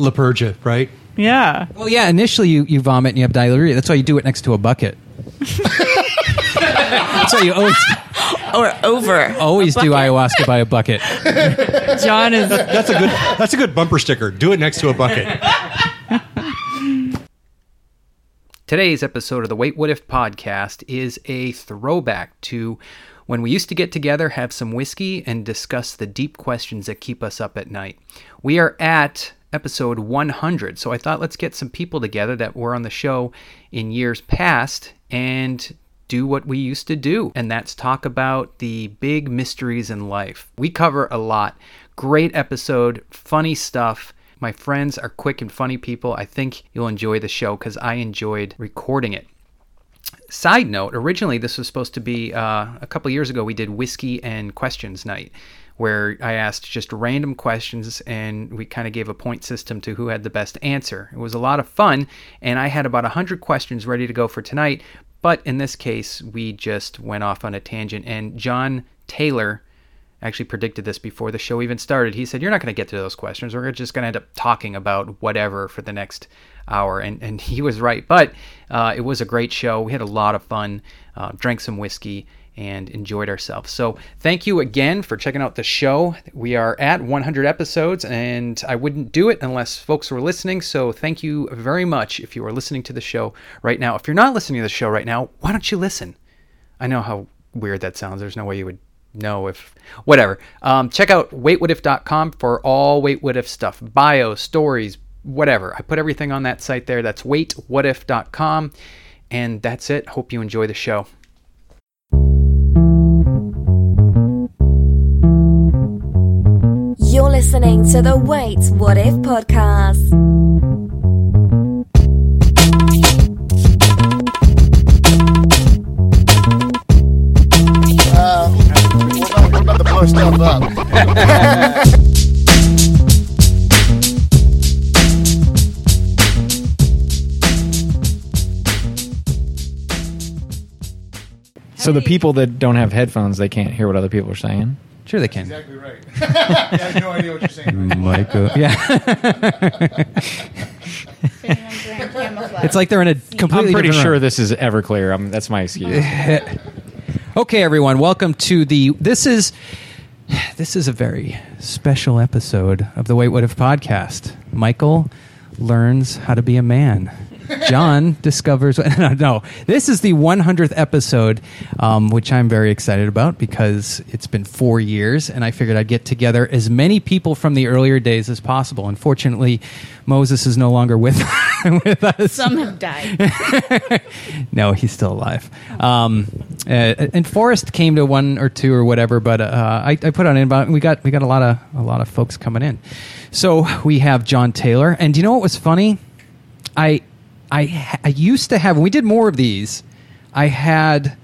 Lepurgia, right? Yeah. Well, yeah. Initially, you, you vomit and you have diarrhea. That's why you do it next to a bucket. That's why you always Or over. always do ayahuasca by a bucket. John is That's a good. That's a good bumper sticker. Do it next to a bucket. Today's episode of the Wait What If podcast is a throwback to when we used to get together, have some whiskey, and discuss the deep questions that keep us up at night. We are at episode 100, so I thought let's get some people together that were on the show in years past and do what we used to do, and that's talk about the big mysteries in life. We cover a lot. Great episode, funny stuff. My friends are quick and funny people. I think you'll enjoy the show because I enjoyed recording it. Side note, originally this was supposed to be uh, a couple years ago, we did whiskey and questions night where I asked just random questions and we kind of gave a point system to who had the best answer. It was a lot of fun, and I had about 100 questions ready to go for tonight, but in this case, we just went off on a tangent, and John Taylor actually predicted this before the show even started. He said, You're not going to get to those questions. We're just going to end up talking about whatever for the next hour. And, and he was right. But uh, it was a great show. We had a lot of fun, uh, drank some whiskey, and enjoyed ourselves. So thank you again for checking out the show. We are at 100 episodes, and I wouldn't do it unless folks were listening. So thank you very much if you are listening to the show right now. If you're not listening to the show right now, why don't you listen? I know how weird that sounds. There's no way you would know if whatever. Um, check out waitwhatif.com for all Wait What If stuff, bio, stories, whatever. I put everything on that site there. That's waitwhatif.com. And that's it. Hope you enjoy the show. Listening to the Wait What If podcast. Uh, we're about, we're about to blow stuff up. So the people that don't have headphones, they can't hear what other people are saying. Sure, they can. exactly right. yeah, I have no idea what you're saying. Right? Michael. Yeah. it's like they're in a completely I'm pretty different sure room. this is Everclear. Um, that's my excuse. Okay, everyone, welcome to the. This is this is a very special episode of the Wait What If podcast. Michael learns how to be a man. John discovers. No, no, this is the 100th episode, um, which I'm very excited about because it's been four years, and I figured I'd get together as many people from the earlier days as possible. Unfortunately, Moses is no longer with with us. some have died. No, he's still alive. Um, uh, and Forrest came to one or two or whatever, but uh, I, I put on invite. We got we got a lot of a lot of folks coming in. So we have John Taylor, and do you know what was funny? I I I used to have when we did more of these. I had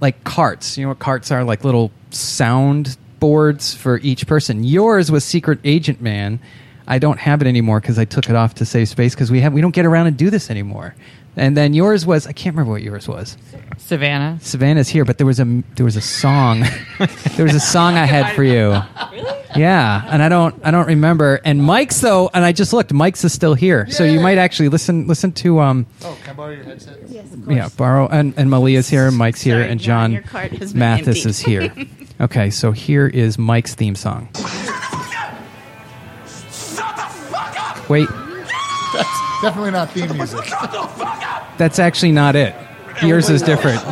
like carts. You know what carts are? Like little sound boards for each person. Yours was Secret Agent Man. I don't have it anymore because I took it off to save space because we have we don't get around and do this anymore. And then yours was I can't remember what yours was. Savanna. Savanna's here, but there was a there was a song. there was a song I had for you. Really? Yeah, and I don't I don't remember. And Mike's though, and I just looked. Mike's is still here, so you might actually listen listen to um Oh, can I borrow your headset? Yes. yeah borrow and and Maleah's here, Mike's here, Sorry, and John, John your card has been Mathis emptied. is here. Okay, so here is Mike's theme song. Shut the fuck up! Wait, That's definitely not theme music. that's actually not it. Yours is different.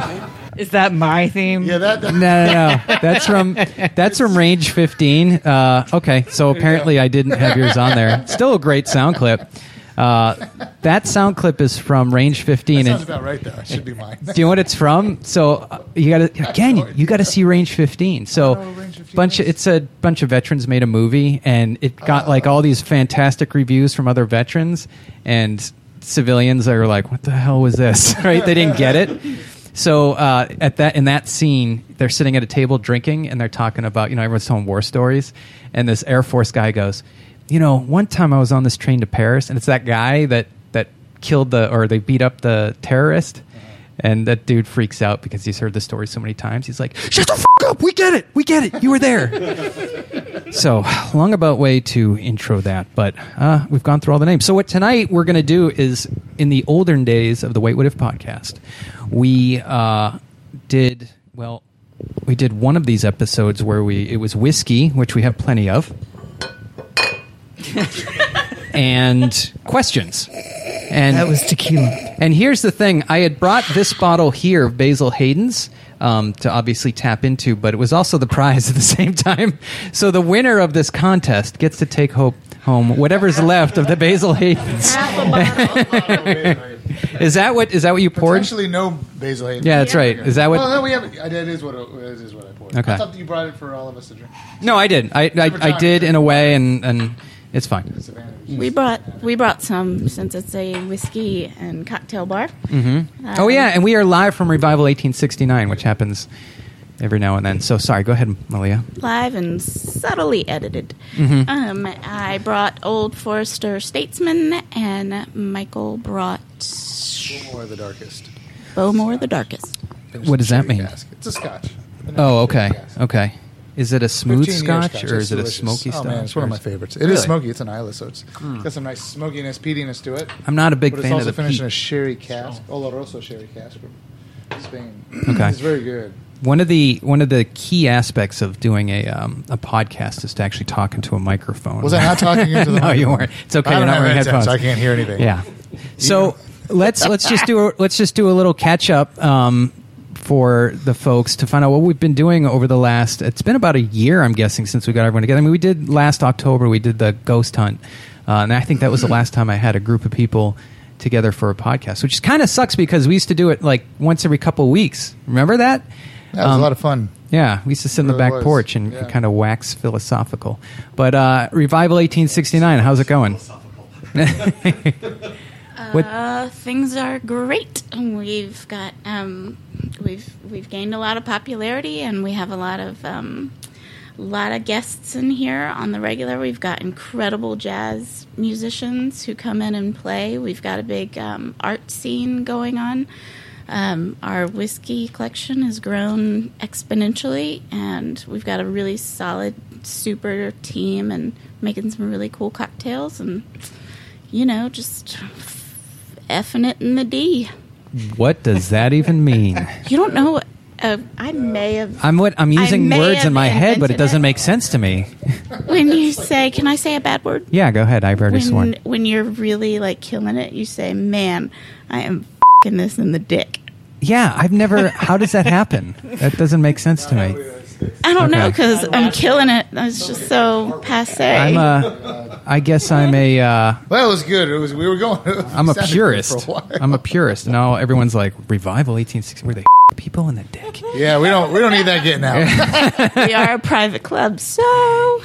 Is that my theme? Yeah, that. that No, no, no. That's from that's from Range 15. Uh, okay, so apparently I didn't have yours on there. Still a great sound clip. Uh, that sound clip is from Range 15. sounds and- about right, though. It should be mine. do you know what it's from? So uh, you got to again, you, you got to see Range 15. So Range 15 bunch of, it's a bunch of veterans made a movie, and it got like all these fantastic reviews from other veterans, and civilians that are like, "What the hell was this?" right? They didn't get it. So uh, at that in that scene, they're sitting at a table drinking, and they're talking about you know everyone's telling war stories, and this Air Force guy goes, "You know, one time I was on this train to Paris, and it's that guy that that killed the or they beat up the terrorist." And that dude freaks out because he's heard the story so many times. He's like, "Shut the fuck up. We get it. We get it. You were there. so long about way to intro that, but uh, we've gone through all the names. So what tonight we're going to do is in the olden days of the Wait What If podcast, we uh, did well. We did one of these episodes where we it was whiskey, which we have plenty of, and questions. And That was tequila. and here's the thing: I had brought this bottle here of Basil Hayden's um, to obviously tap into, but it was also the prize at the same time. So the winner of this contest gets to take hope home whatever's left of the Basil Hayden's. Is that what is that what you poured? Potentially no basil Hayden. Yeah, that's right. Is that what? Well, no, we have. It is what it, it is what I poured. Okay. I thought you brought it for all of us to drink. No, I did. I I, I did in a way, and and it's fine. We brought we brought some since it's a whiskey and cocktail bar. Oh yeah, and we are live from Revival 1869, which happens every now and then. So sorry. Go ahead, Maleah. live and subtly edited. Mm-hmm. Um, I brought Old Forester Statesman, and Michael brought Or the darkest. Bowmore the Darkest. What does that mean? cask. It's a scotch. Oh, okay, okay. Is it a smooth 15 year scotch or It's is it a delicious. smoky oh, scotch? man, it's one of my or is- favorites. It is Really? Hmm. smoky. It's an Islay, so it's got some nice smokiness, peatiness to it. I'm not a big but it's fan of also the finished in peat. a sherry cask, Oloroso sherry cask from Spain. Okay. it's very good. One of the one of the key aspects of doing a um, a podcast is to actually talk into a microphone. Was I not talking into the no, you microphone? weren't. It's okay. I You're don't not have wearing headphones, headphones. so I can't hear anything. Yeah. So let's let's just do a, let's just do a little catch up um, for the folks to find out what we've been doing over the last. It's been about a year, I'm guessing, since we got everyone together. I mean, we did last October. We did the ghost hunt, uh, and I think that was the last time I had a group of people together for a podcast, which kind of sucks because we used to do it like once every couple of weeks. Remember that? That was Um, a lot of fun. Yeah, we used to sit in the really back was. porch and Yeah. kind of wax philosophical. But uh, Revival 1869, how's it going? What- Uh, things are great. We've got um, we've we've gained a lot of popularity, and we have a lot of um, lot of guests in here on the regular. We've got incredible jazz musicians who come in and play. We've got a big um, art scene going on. Um, our whiskey collection has grown exponentially, and we've got a really solid, super team, and making some really cool cocktails, and you know, just effing it in the D. what does that even mean? You don't know. Uh, I may have I'm what I'm using may words have in my head, but it invented doesn't it. make sense to me. when you say, "Can I say a bad word?" Yeah, go ahead. I've already When sworn. when you're really like killing it, you say, "Man, I am fing this in the dick." Yeah, I've never. How does that happen? That doesn't make sense to me. I don't know because I'm killing it. It's just so passe. I'm a. I guess I'm a. Uh, Well, it was good. It was. We were going. I'm a purist. For a while. I'm a purist. No, everyone's like revival 1860. Were they people in the dick? Yeah, we don't. We don't need that getting out. we are a private club, so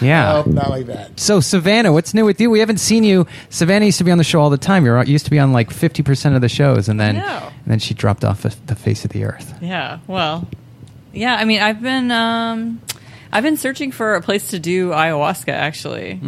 Yeah. Nope, not like that. So Savanna, what's new with you? We haven't seen you. Savanna used to be on the show all the time. You used to be on like fifty percent of the shows, and then and then she dropped off the- the face of the earth. Yeah. Well. Yeah. I mean, I've been um, I've been searching for a place to do ayahuasca actually.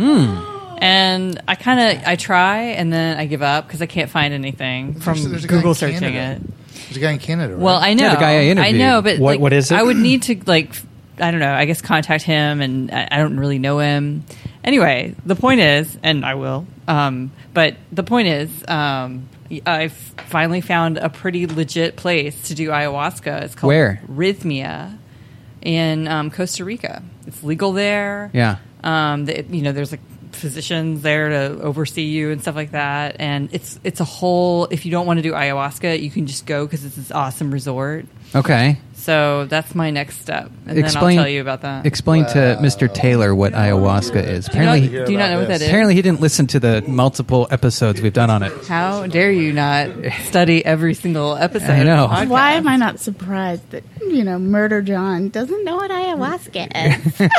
And I kind of I try and then I give up because I can't find anything from There's- there's a guy in Google searching Canada. it. There's a guy in Canada. Right? Well, I know. Yeah, the guy I interviewed. I know, but What- like, what is it? I would need to like, I don't know. I guess contact him, and I, I don't really know him. Anyway, the point is, and I will. Um, but the point is, um, I've finally found a pretty legit place to do ayahuasca. It's called Where? Rythmia in um, Costa Rica. It's legal there. Yeah. Um, the, you know, there's like physicians there to oversee you and stuff like that. And it's it's a whole. If you don't want to do ayahuasca, you can just go because it's this awesome resort. Okay. So that's my next step, and Explain- then I'll tell you about that. Explain to Mr. Taylor what ayahuasca is. do you, not, Apparently, do you not know what that is? apparently he didn't listen to the multiple episodes we've done on it. How dare you not study every single episode? I know. Of the why am I not surprised that you know Murder John doesn't know what ayahuasca is?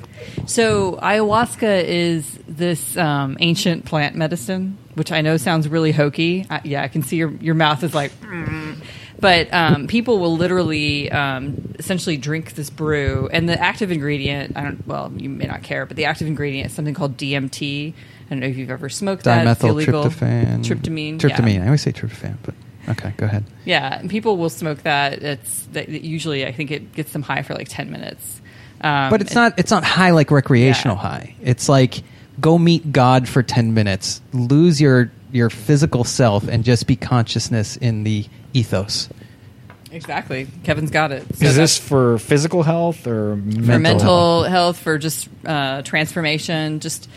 So ayahuasca is this um, ancient plant medicine, which I know sounds really hokey. I, yeah, I can see your your mouth is like. "Mm." But um, people will literally, um, essentially, drink this brew, and the active ingredient. I don't. Well, you may not care, but the active ingredient is something called DMT. I don't know if you've ever smoked that. It's illegal. Dimethyltryptophan. Tryptamine. Tryptamine. yeah. I always say tryptophan, but Okay, go ahead. Yeah, and people will smoke that. It's that usually I think it gets them high for like ten minutes. Um, But it's and- not it's not high like recreational Yeah. high. It's like go meet God for 10 minutes, lose your your physical self and just be consciousness in the ethos. exactly. Kevin's got it. So Is this for physical health or mental, for mental health? health, for just uh, transformation, just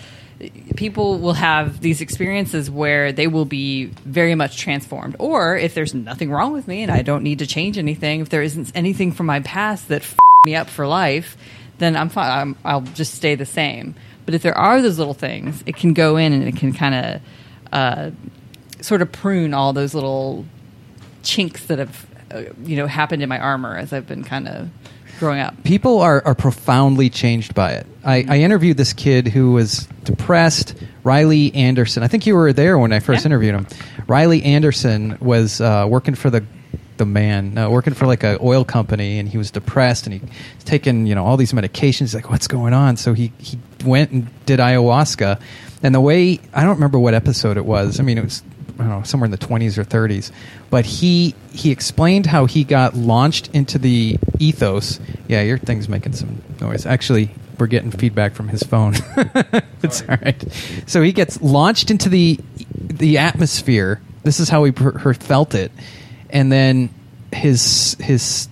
people will have these experiences where they will be very much transformed. Or if there's nothing wrong with me and I don't need to change anything, if there isn't anything from my past that f- me up for life, then I'm fine. I'm, I'll just stay the same. But if there are those little things, it can go in and it can kind of uh, sort of prune all those little chinks that have uh, you know happened in my armor as I've been kind of growing up. People are, are profoundly changed by it. I, I interviewed this kid who was depressed, Riley Anderson. I think you were there when I first Yeah. interviewed him. Riley Anderson was uh, working for the the man uh, working for like an oil company, and he was depressed, and he was taking you know all these medications. He's like, what's going on? So he he went and did ayahuasca, and the way I don't remember what episode it was. I mean, it was I don't know, somewhere in the 20s or 30s. But he he explained how he got launched into the ethos. Yeah, your thing's making some noise. Actually, we're getting feedback from his phone. it's all right. So he gets launched into the the atmosphere. This is how he per, felt it, and then his his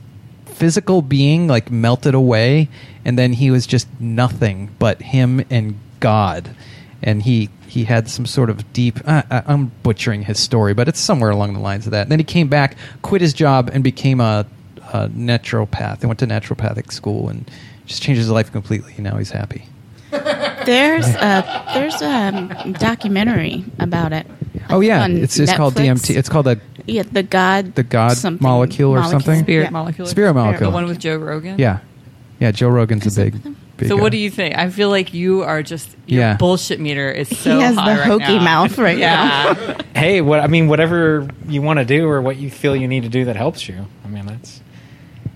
physical being like melted away, and then he was just nothing but him and God, and he he had some sort of deep. Uh, I'm butchering his story, but it's somewhere along the lines of that. And then he came back, quit his job, and became a, a naturopath. He went to naturopathic school and just changed his life completely. Now he's happy. There's a there's a documentary about it. Oh yeah, on it's it's called DMT. It's called a Yeah, the God the God something molecule or something? Spirit Yeah. molecule. Spirit molecule. The one with Joe Rogan. yeah, yeah. Joe Rogan's a Is it big. big So what do you think? I feel like you are just your Yeah. bullshit meter is so he has high the right hokey now. mouth right yeah. now. Hey, what I mean, whatever you want to do or what you feel you need to do that helps you. I mean, that's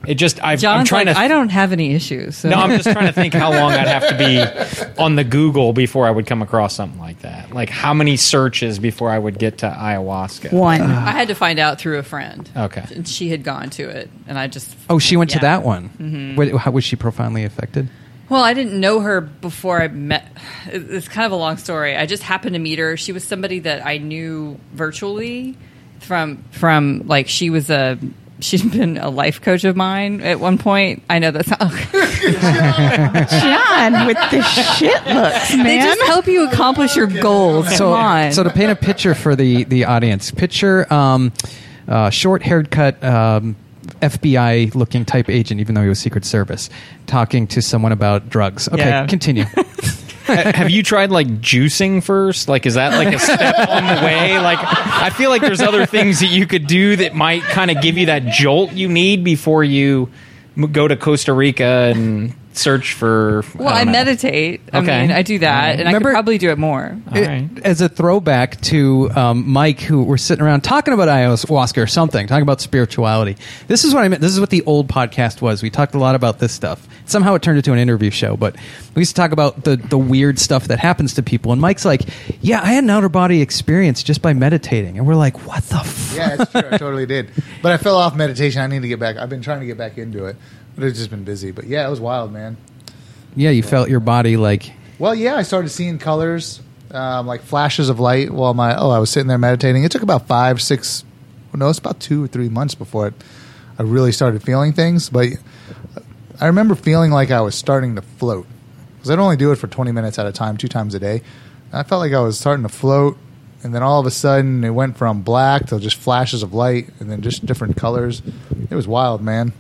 it. Just I've, I'm trying like, to. I don't have any issues. So. No, I'm just trying to think how long I'd have to be on the Google before I would come across something like that. Like how many searches before I would get to ayahuasca? One. I had to find out through a friend. Okay. And she had gone to it, and I just. Oh, she went to that one. Mm-hmm. What, how was she profoundly affected? Well, I didn't know her before I met. It's kind of a long story. I just happened to meet her. She was somebody that I knew virtually from from like she was a she'd been a life coach of mine at one point. I know that's not, John with the shit looks, they man. just help you accomplish your goals. Come so, on. so to paint a picture for the the audience, picture um, uh, short haircut. Um, FBI looking type agent, even though he was Secret Service, talking to someone about drugs. Okay, Yeah. continue. Ha- have you tried like juicing first? Like, is that like a step on the way? Like, I feel like there's other things that you could do that might kind of give you that jolt you need before you go to Costa Rica and search for. well, I, don't know. meditate. I Okay. mean, I do that, and I could probably do it more. All right. As a throwback to um, Mike, who we're sitting around talking about ayahuasca or something, talking about spirituality. This is what I meant. This is what the old podcast was. We talked a lot about this stuff. Somehow it turned into an interview show, but we used to talk about the the weird stuff that happens to people. And Mike's like, "Yeah, I had an outer body experience just by meditating," and we're like, "What the?" F-? Yeah, it's true. I totally did. But I fell off meditation. I need to get back. I've been trying to get back into it, but it's just been busy. But yeah, it was wild, man. Yeah, you felt your body like Well, yeah, I started seeing colors, um, like flashes of light while my oh, I was sitting there meditating. It took about five, six, no, it's about two or three months before it, I really started feeling things. But I remember feeling like I was starting to float because I'd only do it for twenty minutes at a time, two times a day. And I felt like I was starting to float, and then all of a sudden it went from black to just flashes of light, and then just different colors. It was wild, man.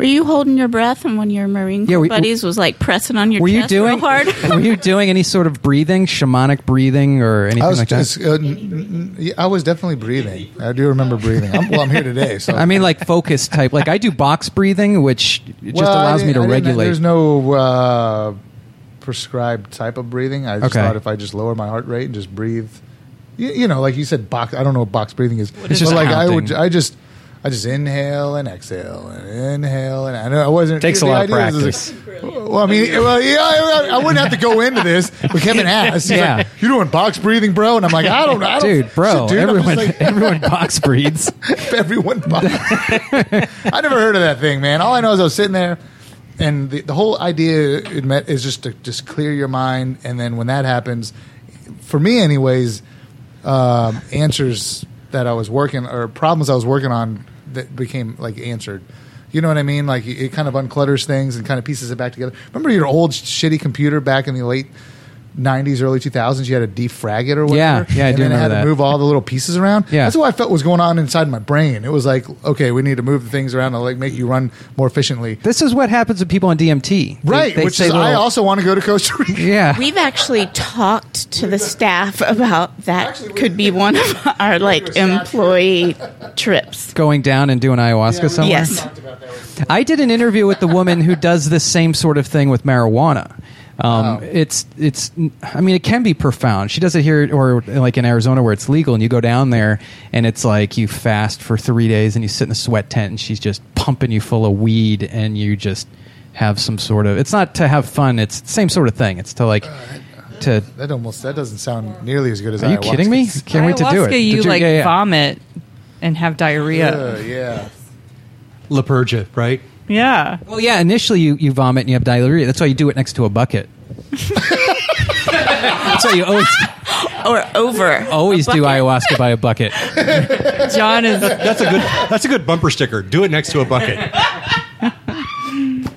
Were you holding your breath, and when your Marine Yeah, Corps we- buddies was like pressing on your were you chest doing real hard? were you doing any sort of breathing, shamanic breathing, or anything I was like that? uh, n- n- I was definitely breathing. I do remember breathing. I'm, well, I'm here today, so I mean, like focus type. Like I do box breathing, which just Well, I allows me to didn't- I regulate. There's no uh, prescribed type of breathing. I just Okay. thought if I just lower my heart rate and just breathe, you, you know, like you said, box. I don't know what box breathing is. It's just but like I would. I just, I just inhale and exhale and inhale and I know I wasn't. Takes a lot of practice. like- well, I mean, well, yeah, I, I wouldn't have to go into this. But Kevin asked, Yeah. like, "You doing box breathing, bro?" And I'm like, "I don't know, I don't, Dude, bro, shit, dude, everyone, like- everyone box breeds. everyone. box. I never heard of that thing, man. All I know is I was sitting there, and the, the whole idea is just to just clear your mind, and then when that happens, for me, anyways, um, answers that I was working or problems I was working on that became like answered. You know what I mean? Like it kind of unclutters things and kind of pieces it back together. Remember your old shitty computer back in the late '90s, early 2000s? You had to defrag it or whatever. Yeah, yeah, I and do then it had remember to move all the little pieces around. Yeah. that's what I felt was going on inside my brain. It was like, okay, we need to move the things around to like make you run more efficiently. This is what happens with people on DMT. They- Right, they which say is I also want to go to Costa Rica. Yeah. We've actually talked to the staff about that. Could be one of our like employee trips. going down and doing ayahuasca somewhere. Yes. I did an interview with the woman who does this same sort of thing with marijuana. Um, It's it's. I mean, it can be profound. She does it here, or like in Arizona, where it's legal, and you go down there, and it's like you fast for three days, and you sit in a sweat tent, and she's just pumping you full of weed, and you just have some sort of. It's not to have fun. It's the same sort of thing. It's to like to. That almost that doesn't sound nearly as good as Are you kidding me? Can't wait to do it. Ayahuasca, you like yeah, yeah. vomit and have diarrhea. Uh, yeah. Liturgia, right? Yeah. Well, yeah. Initially, you, you vomit and you have diarrhea. That's why you do it next to a bucket. That's why you always Or over. always do ayahuasca by a bucket. John is That's a good. That's a good bumper sticker. Do it next to a bucket.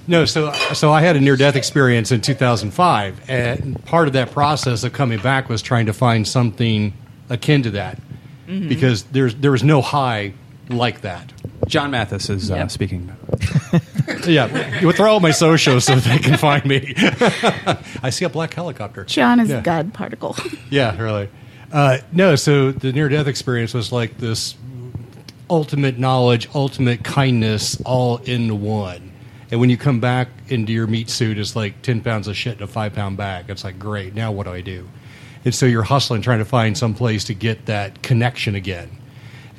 No, so so I had a near death experience in 2005, and part of that process of coming back was trying to find something akin to that, mm-hmm. because there's there was no high like that. John Mathis is uh, Yep. speaking. Yeah, you would throw all my socials so they can find me. I see a black helicopter. John is Yeah. a God particle. Yeah, really. Uh, no, so the near death experience was like this ultimate knowledge, ultimate kindness, all in one. And when you come back into your meat suit, it's like 10 pounds of shit in a five pound bag. It's like, great, now what do I do? And so you're hustling, trying to find some place to get that connection again.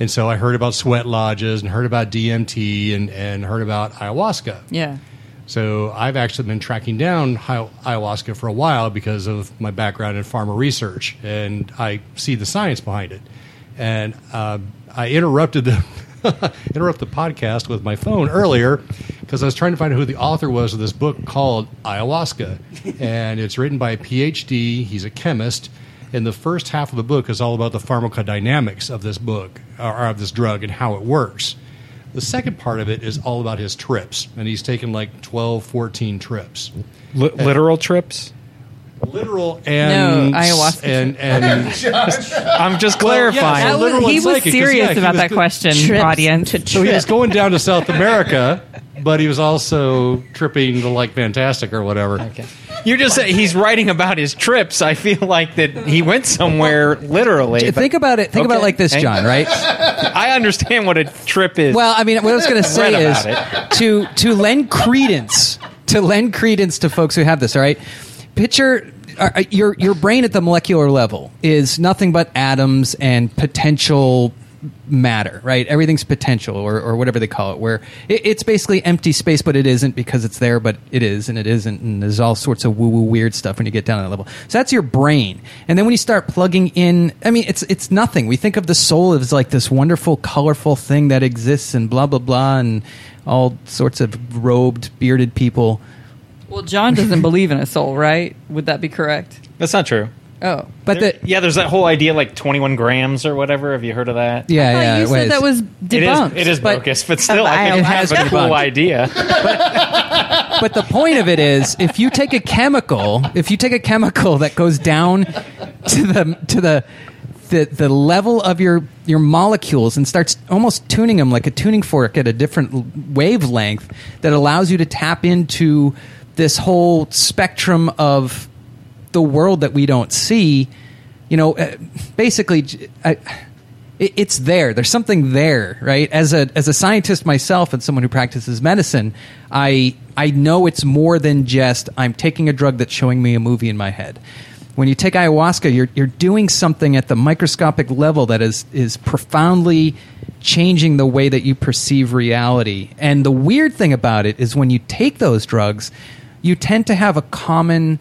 And so I heard about sweat lodges and heard about DMT and, and heard about ayahuasca. yeah. So I've actually been tracking down hi- ayahuasca for a while because of my background in pharma research, and I see the science behind it. And uh, I interrupted the interrupt the podcast with my phone earlier because I was trying to find out who the author was of this book called Ayahuasca, and it's written by a PhD. He's a chemist. And the first half of the book is all about the pharmacodynamics of this book, or of this drug, and how it works. The second part of it is all about his trips, and he's taken like 12, 14 trips. Li- literal trips. Literal and No, ayahuasca and and I'm just Well, yeah, clarifying. so was, he and was serious yeah, he about was that go- question, Trips audience. to so he was going down to South America, but he was also tripping to like Fantastic or whatever. Okay. You just said he's writing about his trips. I feel like that he went somewhere literally. but- Think about it. Think about it Okay. like this, Hang- John. Right? I understand what a trip is. Well, I mean, what I was going to say is about to to lend credence to lend credence to folks who have this. All right, picture. Uh, your your brain at the molecular level is nothing but atoms and potential matter, right? Everything's potential, or, or whatever they call it. Where it, it's basically empty space, but it isn't because it's there, but it is, and it isn't, and there's all sorts of woo woo weird stuff when you get down to that level. So that's your brain, and then when you start plugging in, I mean, it's it's nothing. We think of the soul as like this wonderful, colorful thing that exists, and blah blah blah, and all sorts of robed, bearded people. Well, John doesn't believe in a soul, right? Would that be correct? That's not true. Oh. But There- the yeah, there's that whole idea like 21 grams or whatever. Have you heard of that? yeah, I yeah, you said that was It is, debunked. it is but bogus, but still, I think It it's has kind a been cool idea. But the point of it is, if you take a chemical, if you take a chemical that goes down to the to the the, the level of your your molecules and starts almost tuning them like a tuning fork at a different wavelength that allows you to tap into this whole spectrum of the world that we don't see. You know, uh, basically, I, it, it's there. There's something there, right? As a as a scientist myself and someone who practices medicine, I I know it's more than just I'm taking a drug that's showing me a movie in my head. When you take ayahuasca, you're you're doing something at the microscopic level that is is profoundly changing the way that you perceive reality. And the weird thing about it is when you take those drugs, you tend to have a common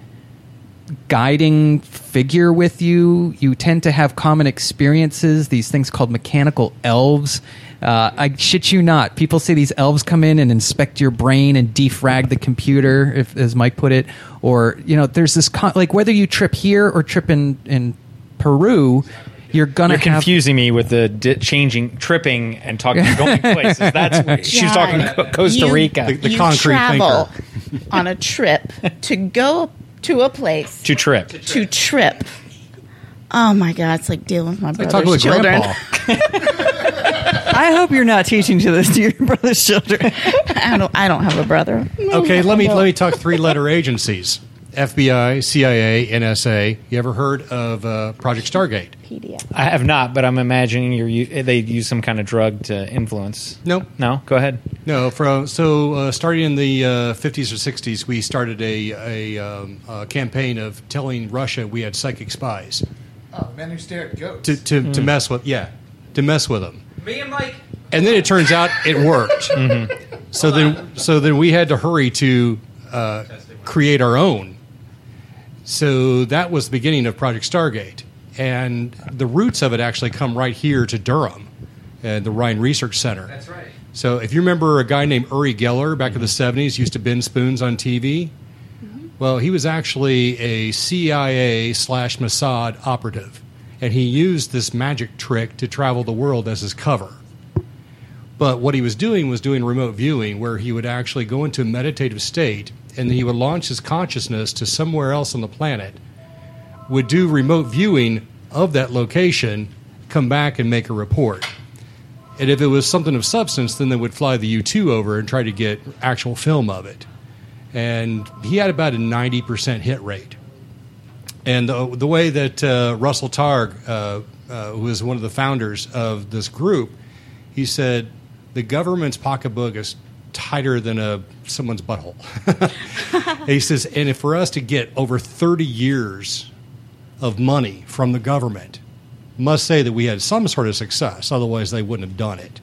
guiding figure with you. You tend to have common experiences, these things called mechanical elves. Uh, I shit you not. People say these elves come in and inspect your brain and defrag the computer, if, as Mike put it. Or, you know, there's this, con- like, whether you trip here or trip in, in Peru, you're going to You're have. confusing me with the di- changing, tripping, and talking going places. That's she's Yeah. talking Co- Costa You- Rica The- the you concrete travel on a trip to go to a place to trip. to trip. Oh my god, it's like dealing with my I brother's talk with children. I hope you're not teaching to this to your brother's children. I don't. I don't have a brother. Okay, let me let me talk three letter agencies: FBI, CIA, NSA. You ever heard of uh, Project Stargate? PDF. I have not, but I'm imagining you're u- they use some kind of drug to influence. No, No, go ahead. No, from so uh, starting in the uh, 50s or 60s, we started a, a, um, a campaign of telling Russia we had psychic spies Oh, men who stare at goats. to, to, to mess with yeah to mess with them. Me and Mike. And then it turns out it worked. So then so then we had to hurry to uh, create our own. So that was the beginning of Project Stargate, and the roots of it actually come right here to Durham, and the Rhine Research Center. That's right. So if you remember a guy named Uri Geller back in the 70s used to bend spoons on TV, mm-hmm. well, he was actually a CIA slash Mossad operative, and he used this magic trick to travel the world as his cover. But what he was doing was doing remote viewing, where he would actually go into a meditative state, and he would launch his consciousness to somewhere else on the planet, would do remote viewing of that location, come back and make a report. And if it was something of substance, then they would fly the U 2 over and try to get actual film of it. And he had about a 90% hit rate. And the, the way that uh, Russell Targ, uh, uh, who was one of the founders of this group, he said, the government's pocketbook is tighter than a someone's butthole. He says, and if for us to get over 30 years of money from the government, must say that we had some sort of success. Otherwise, they wouldn't have done it.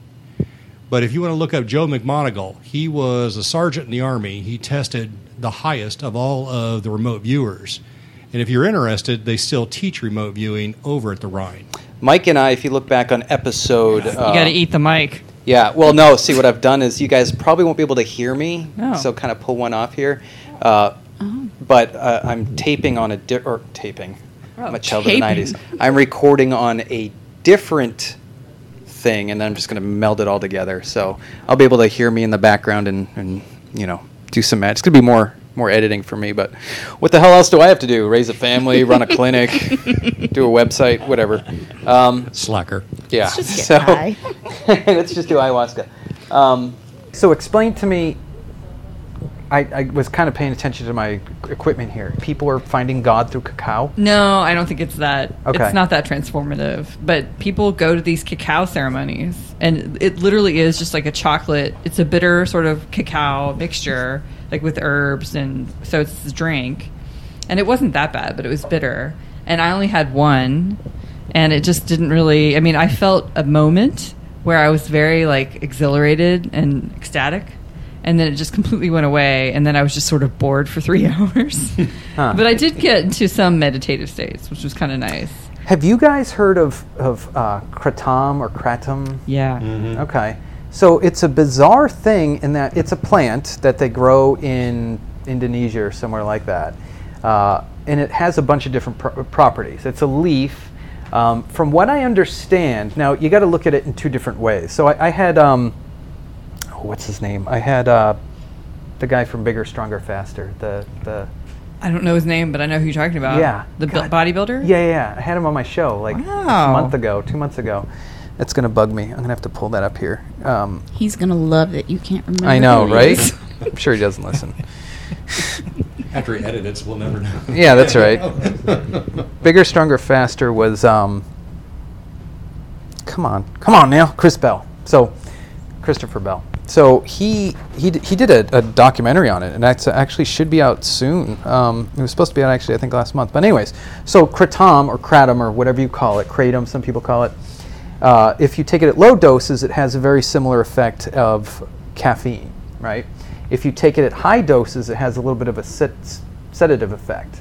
But if you want to look up Joe McMoneagle, he was a sergeant in the Army. He tested the highest of all of the remote viewers. And if you're interested, they still teach remote viewing over at the Rhine. Mike and I, if you look back on episode, You uh, got to eat the mic. Yeah, well, no. See, what I've done is you guys probably won't be able to hear me, Oh. so kind of pull one off here. Uh, But uh, I'm taping on a di- or taping. I'm a child taping. of the '90s. I'm recording on a different thing, and then I'm just going to meld it all together. So I'll be able to hear me in the background and, and you know do some magic. It's going to be more more editing for me. But what the hell else do I have to do? Raise a family, run a clinic, do a website, whatever. Um, Slacker. yeah. Let's just get so let's just do ayahuasca. Um, so explain to me. I, I was kind of paying attention to my equipment here. People are finding God through cacao. No, I don't think it's that. Okay. It's not that transformative. But people go to these cacao ceremonies, and it literally is just like a chocolate. It's a bitter sort of cacao mixture, like with herbs, and so it's this drink. And it wasn't that bad, but it was bitter. And I only had one, and it just didn't really. I mean, I felt a moment where I was very like exhilarated and ecstatic. And then it just completely went away, and then I was just sort of bored for three hours. Huh. But I did get into some meditative states, which was kind of nice. Have you guys heard of of uh, kratom or kratom? Yeah. Okay. So it's a bizarre thing in that it's a plant that they grow in Indonesia or somewhere like that. Uh, and it has a bunch of different pro- properties. It's a leaf. Um, from what I understand, now you got to look at it in two different ways. So I, I had, um, oh, what's his name? I had uh, the guy from Bigger, Stronger, Faster. The the I don't know his name, but I know who you're talking about. Yeah. The bu- bodybuilder? yeah, yeah, yeah. I had him on my show like Wow. a month ago, two months ago. That's gonna bug me. I'm gonna have to pull that up here. Um, He's gonna love that you can't remember. I know, who he right? is. I'm sure he doesn't listen. After he edits, we'll never know. Yeah, that's right. Bigger, stronger, faster was um. Come on, come on now, Chris Bell. So, Christopher Bell. So he he d- he did a, a documentary on it, and that's actually should be out soon. Um, it was supposed to be out actually, I think, last month. But anyways, so kratom or kratom or whatever you call it, kratom, some people call it. Uh, if you take it at low doses, it has a very similar effect of caffeine, right? If you take it at high doses, it has a little bit of a sed- sedative effect.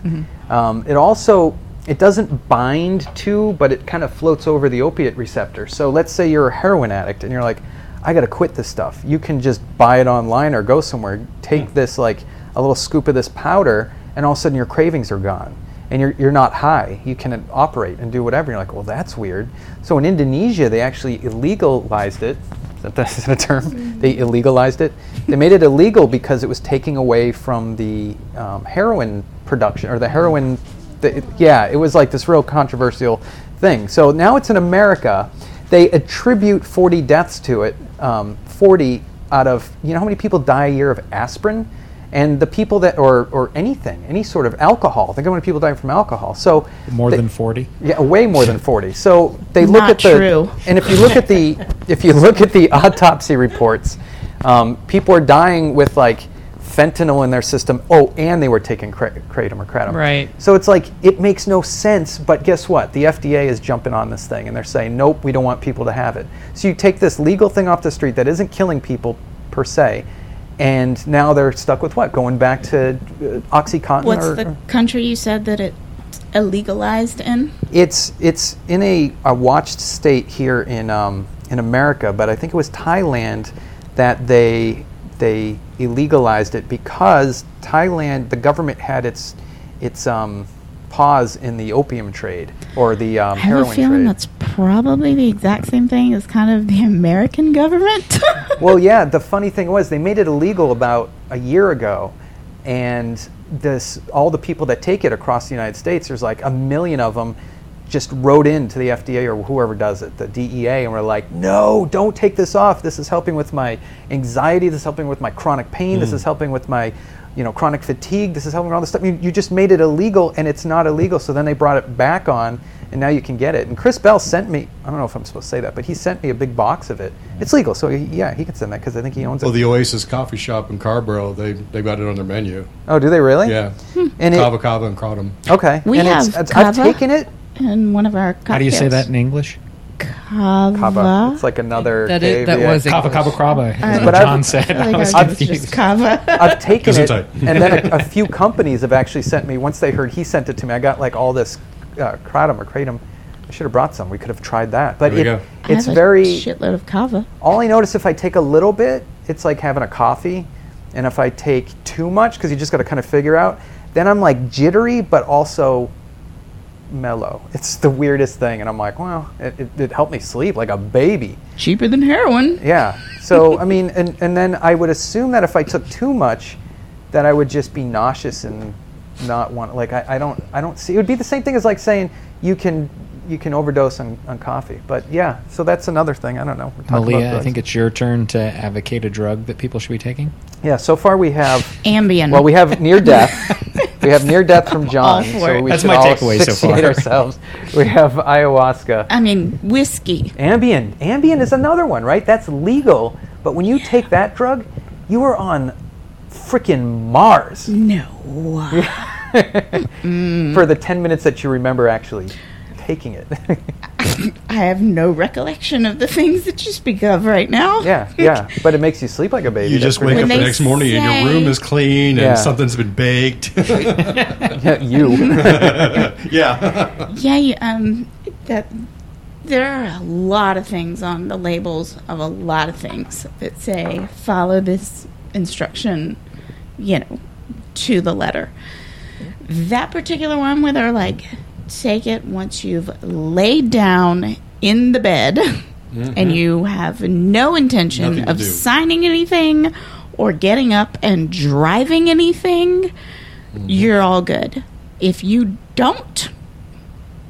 Um, it also it doesn't bind to, but it kind of floats over the opiate receptor. So let's say you're a heroin addict and you're like, I got to quit this stuff. You can just buy it online or go somewhere, take this like a little scoop of this powder, and all of a sudden your cravings are gone. And you're, you're not high. You can operate and do whatever. You're like, well, that's weird. So in Indonesia, they actually illegalized it. Is that, that's a term? They illegalized it. They made it illegal because it was taking away from the um, heroin production or the heroin. The, yeah, it was like this real controversial thing. So now it's in America. They attribute 40 deaths to it. Um, 40 out of you know how many people die a year of aspirin, and the people that or or anything, any sort of alcohol. Think how many people die from alcohol. So More they- than 40? yeah, way more than 40. So they look Not at the true. and if you look at the if you look at the autopsy reports, um, people are dying with like fentanyl in their system. Oh, and they were taking cra- kratom or kratom. Right. So it's like it makes no sense. But guess what? The FDA is jumping on this thing and they're saying, nope, we don't want people to have it. So you take this legal thing off the street that isn't killing people per se. And now they're stuck with what? Going back to uh, OxyContin What's or, the country you said that it illegalized in? It's it's in a, a watched state here in um, in America, but I think it was Thailand that they they illegalized it because Thailand the government had its its um, pause in the opium trade or the um, I have heroin a feeling trade. that's probably the exact same thing as kind of the American government. well, yeah. The funny thing was they made it illegal about a year ago, and this all the people that take it across the United States, there's like a million of them, just wrote in to the FDA or whoever does it, the DEA, and were like, "No, don't take this off. This is helping with my anxiety. This is helping with my chronic pain. This is helping with my." You know, chronic fatigue. This is helping with all this stuff. You, you just made it illegal, and it's not illegal. So then they brought it back on, and now you can get it. And Chris Bell sent me. I don't know if I'm supposed to say that, but he sent me a big box of it. It's legal, so he, yeah, he can send that because I think he owns it. Well, the Oasis Coffee Shop in Carrboro, they they got it on their menu. Oh, do they really? Yeah, hmm. And it, Kava Kava and Kratom. okay. We and have it's, it's, I've taken it. in one of our cocktails. How do you say that in English? Kava. Kava. It's like another. That is- that KVA. was it. Kava Kava Kraba, as But I've- John said. I think I was ours is confused. just kava. I've taken it, and then a, a few companies have actually sent me. Once they heard he sent it to me, I got like all this uh, kratom or kratom. I should have brought some. We could have tried that, but it, you. I it's have a very. shitload of kava. All I notice if I take a little bit, it's like having a coffee, and if I take too much, because you just got to kind of figure out, then I'm like jittery, but also mellow. It's the weirdest thing, and I'm like, well, it, it, it helped me sleep like a baby. Cheaper than heroin. Yeah. So I mean, and, and then I would assume that if I took too much, that I would just be nauseous and not want. Like I, I don't I don't see. It would be the same thing as like saying you can you can overdose on, on coffee. But yeah, so that's another thing. I don't know. We're talking about Maleah, I think it's your turn to advocate a drug that people should be taking. yeah. So far we have Ambien. well we have near death. we have near death from John. so we That's should my all takeaway so asphyxiate ourselves. We have ayahuasca. I mean, whiskey. Ambien. Ambien is another one, right? That's legal. But when you take that drug, you are on freaking Mars No. for the 10 minutes that you remember actually taking it. I have no recollection of the things that you speak of right now. yeah, yeah. But it makes you sleep like a baby. You That's just wake up the they next morning and your room is clean and something's been baked. Yeah, you. yeah. Yeah, um, that there are a lot of things on the labels of a lot of things that say follow this instruction, you know, to the letter. That particular one where they're like, take it once you've laid down in the bed mm-hmm. and you have no intention Nothing of do. signing anything or getting up and driving anything, mm-hmm. you're all good. If you don't,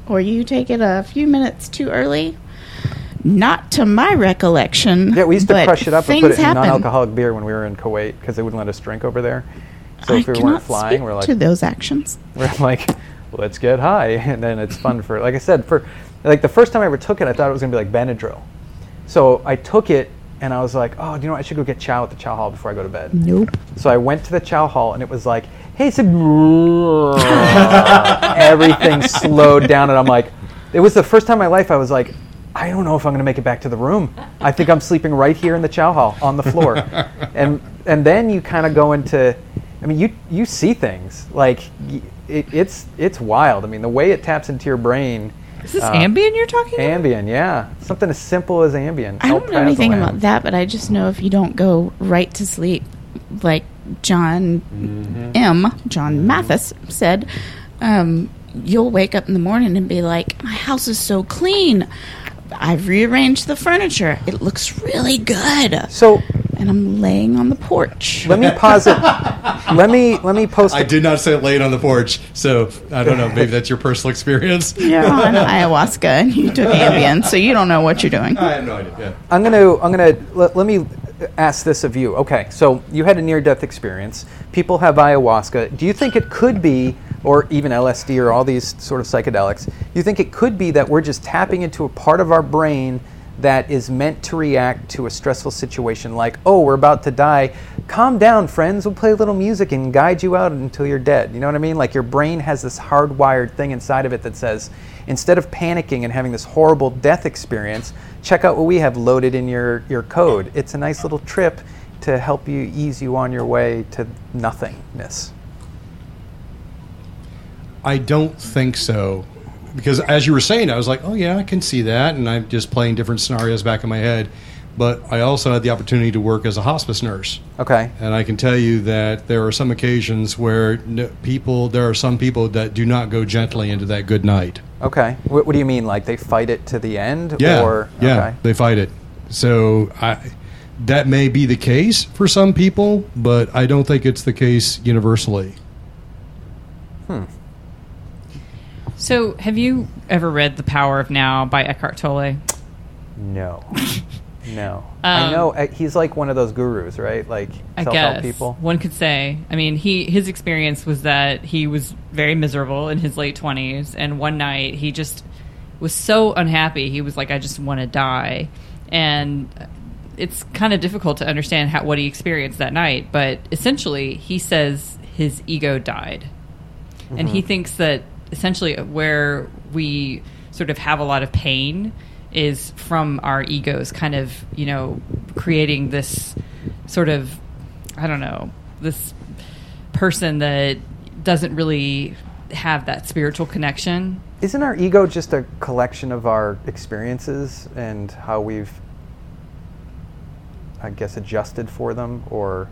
or you take it a few minutes too early, not to my recollection. Yeah, we used to crush it up and put it in happen. non-alcoholic beer when we were in Kuwait because they wouldn't let us drink over there. So I if we weren't flying, speak we're like, to those actions. we're like, let's get high, and then it's fun for. Like I said, for like the first time I ever took it, I thought it was gonna be like Benadryl. So I took it, and I was like, oh, do you know what? I should go get chow at the chow hall before I go to bed. Nope. So I went to the chow hall, and it was like, hey, it's a everything slowed down, and I'm like, it was the first time in my life I was like, I don't know if I'm going to make it back to the room. I think I'm sleeping right here in the chow hall on the floor. and and then you kind of go into I mean you you see things like y- it, it's it's wild. I mean the way it taps into your brain Is this Uh, Ambien you're talking about? Ambien, yeah. Something as simple as Ambien. I don't know anything about that, but I just know if you don't go right to sleep, like John M. John Mathis said, um, you'll wake up in the morning and be like, "My house is so clean. I've rearranged the furniture. It looks really good." So And I'm laying on the porch. let me pause it. let me let me post I a did not say laying on the porch, so I don't know. Maybe that's your personal experience. You're on ayahuasca and you took Ambien, so you don't know what you're doing. I have no idea. Yeah. I'm gonna I'm gonna let, let me ask this of you. Okay, so you had a near death experience. People have ayahuasca. Do you think it could be, or even LSD or all these sort of psychedelics? Do you think it could be that we're just tapping into a part of our brain that is meant to react to a stressful situation, like oh we're about to die. Calm down, friends. We'll play a little music and guide you out until you're dead. You know what I mean? Like your brain has this hardwired thing inside of it that says, instead of panicking and having this horrible death experience, check out what we have loaded in your, your code. It's a nice little trip to help you ease you on your way to nothingness. I don't think so. Because as you were saying, I was like, oh, yeah, I can see that. And I'm just playing different scenarios back in my head. But I also had the opportunity to work as a hospice nurse. Okay. And I can tell you that there are some occasions where people, there are some people that do not go gently into that good night. Okay. What, what do you mean? Like they fight it to the end? Yeah, Or, yeah, Okay. they fight it. So I, that may be the case for some people, but I don't think it's the case universally. Hmm. So, have you ever read The Power of Now by Eckhart Tolle? No. no. I Um, know uh, he's like one of those gurus, right? Like I self-help guess people. one could say. I mean, he his experience was that he was very miserable in his late twenties, and one night he just was so unhappy. He was like, "I just want to die," and it's kind of difficult to understand how what he experienced that night. But essentially, he says his ego died, and he thinks that essentially where we sort of have a lot of pain is from our egos kind of you know creating this sort of i don't know this person that doesn't really have that spiritual connection Isn't our ego just a collection of our experiences and how we've, I guess, adjusted for them? Or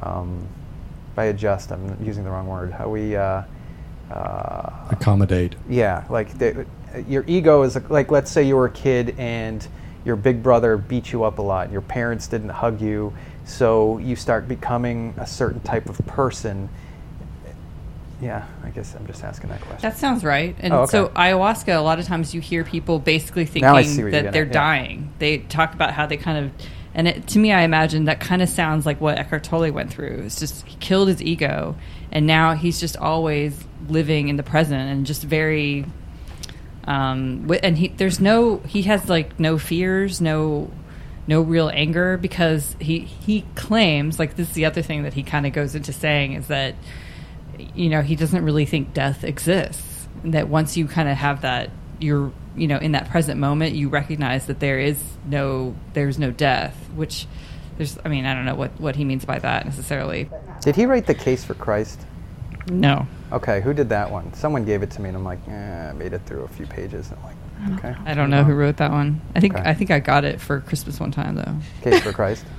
um, by adjust, I'm using the wrong word. How we, uh, uh, Accommodate. yeah, like the, your ego is like, let's say you were a kid and your big brother beat you up a lot. Your parents didn't hug you, so you start becoming a certain type of person. Yeah, I guess I'm just asking that question. that sounds right and Oh, okay. so ayahuasca a lot of times you hear people basically thinking see what you're that they're at, yeah. dying they talk about how they kind of and it, to me i imagine that kind of sounds like what eckhart tolle went through it's just he killed his ego and now he's just always living in the present and just very um and he there's no he has like no fears no no real anger because he he claims like this is the other thing that he kind of goes into saying is that you know he doesn't really think death exists. That once you kind of have that you're you know in that present moment you recognize that there is no there's no death which there's i mean i don't know what what he means by that necessarily Did he write the case for Christ? no Okay, who did that one? Someone gave it to me, and I'm like, eh, I made it through a few pages. And I'm like, okay. i don't know who wrote that one i think Okay. i think i got it for christmas one time though Case for Christ.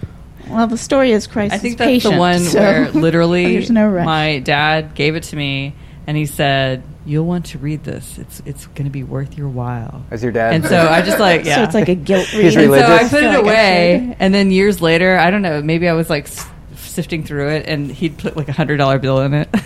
Well, the story is Christ I think is that's patient, the one so where literally there's no my dad gave it to me and he said, "You'll want to read this. It's it's going to be worth your while." As your dad. And so I just like yeah. So it's like a guilt He's reading. And so I put Feel it like away, and then years later, I don't know, maybe I was like sifting through it, and he'd put like a hundred dollar bill in it.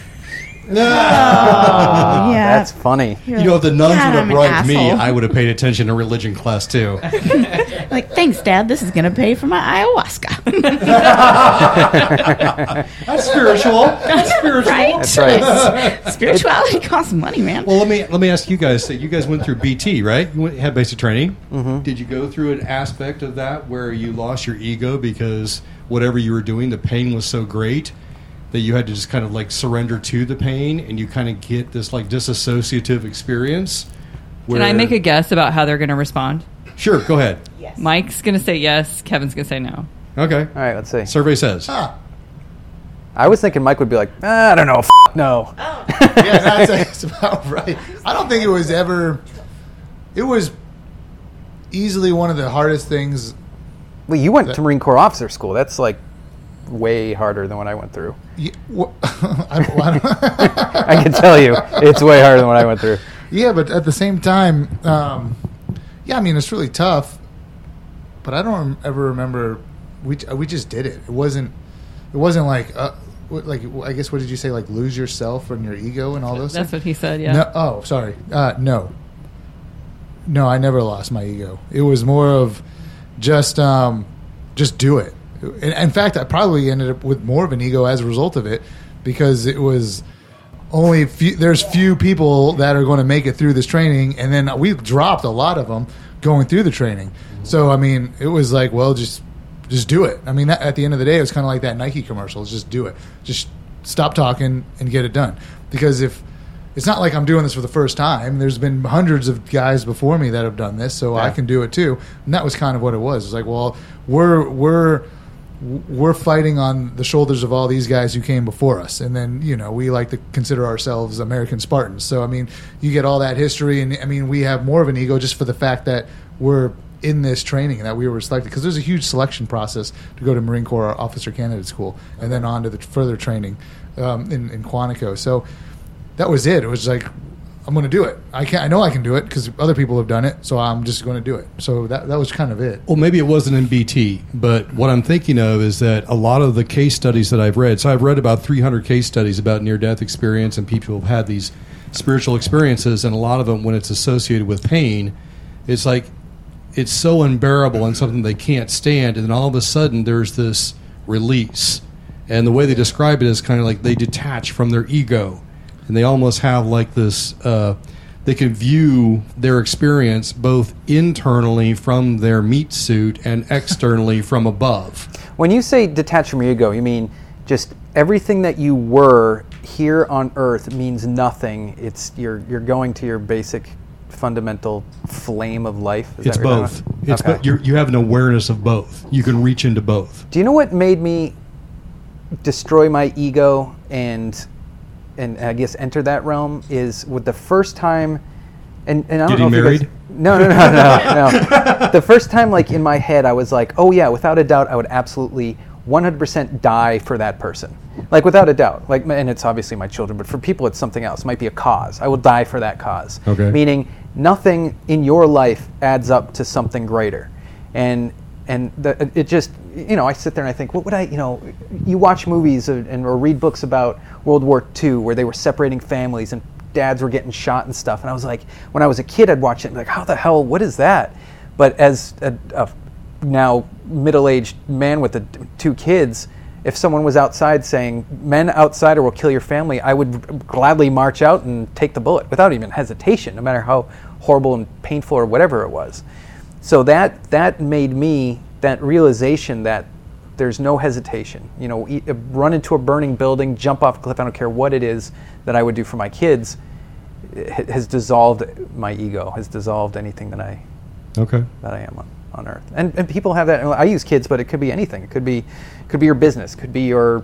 Oh, yeah. That's funny. You're You know, if the nuns God, would have I'm bribed me. I would have paid attention in religion class too. like, thanks, Dad. This is going to pay for my ayahuasca. That's spiritual. That's spiritual. right? That's right. Spirituality costs money, man. Well, let me let me ask you guys. So you guys went through BT, right? You went, had basic training. Mm-hmm. Did you go through an aspect of that where you lost your ego because whatever you were doing, the pain was so great that you had to just kind of like surrender to the pain, and you kind of get this like disassociative experience? Can I make a guess about how they're going to respond? Sure, go ahead. Yes. Mike's gonna say yes. Kevin's gonna say no. Okay. All right, let's see. Survey says. Ah. I was thinking Mike would be like, "Ah, I don't know, f- no. yeah, that's, that's about right. I don't think it was ever. It was easily one of the hardest things. Well, you went to Marine Corps officer school. That's like way harder than what I went through. y- wha- I don't- I can tell you, it's way harder than what I went through. yeah, but at the same time, um, yeah, I mean it's really tough. But I don't ever remember. We we just did it. It wasn't. It wasn't like. Uh, like I guess what did you say? Like lose yourself and your ego and all those. Things. That's things? what he said. Yeah. No, oh, sorry. Uh, no. No, I never lost my ego. It was more of just um, just do it. In, in fact, I probably ended up with more of an ego as a result of it because it was only few, there's few people that are going to make it through this training, and then we dropped a lot of them going through the training. So I mean, it was like, well, just just do it. I mean, that, at the end of the day, it was kind of like that Nike commercial: just do it. Just stop talking and get it done. Because if it's not like I'm doing this for the first time. There's been hundreds of guys before me that have done this, so I can do it too. And that was kind of what it was. It's like, well, we're we're we're fighting on the shoulders of all these guys who came before us, and then you know we like to consider ourselves American Spartans. So I mean, you get all that history, and I mean we have more of an ego just for the fact that we're in this training and that we were selected because there's a huge selection process to go to Marine Corps Officer Candidate School and then on to the further training um, in, in Quantico. So that was it. It was like I'm going to do it. I can I know I can do it because other people have done it, so I'm just going to do it. So that that was kind of it. Well, maybe it wasn't in BT, but what I'm thinking of is that a lot of the case studies that I've read, so I've read about 300 case studies about near death experience and people who've had these spiritual experiences, and a lot of them, when it's associated with pain, it's like it's so unbearable and something they can't stand, and then all of a sudden there's this release. And the way they describe it is kind of like they detach from their ego, and they almost have like this. Uh, they can view their experience both internally from their meat suit and externally from above. When you say detach from your ego, you mean just everything that you were here on Earth means nothing. It's you're you're going to your basic fundamental flame of life. Is It's both. It's bo- you're, you have an awareness of both. You can reach into both. Do you know what made me destroy my ego and and I guess enter that realm is with the first time and, and I don't Getting know if you married? guys, no, no, no, no, no. The first time, like in my head, I was like, "Oh yeah, without a doubt, I would absolutely 100% die for that person." Like without a doubt. Like, and it's obviously my children, but for people, it's something else. It might be a cause. I will die for that cause. Okay. Meaning, nothing in your life adds up to something greater, and and the, it just you know I sit there and I think, what would I you know? You watch movies and, and or read books about World War II where they were separating families and dads were getting shot and stuff, and I was like, when I was a kid, I'd watch it and be like, how the hell? What is that? But as a, a now middle-aged man with the two kids, if someone was outside saying "men outside will kill your family," I would gladly march out and take the bullet without even hesitation, no matter how horrible and painful or whatever it was. So that that made me that realization that there's no hesitation. You know, e- uh, run into a burning building, jump off a cliff. I don't care what it is that I would do for my kids. It has dissolved my ego. Has dissolved anything that I Okay. that I am on, on earth. And, and people have that. I use kids, but it could be anything. It could be, could be your business. Could be your,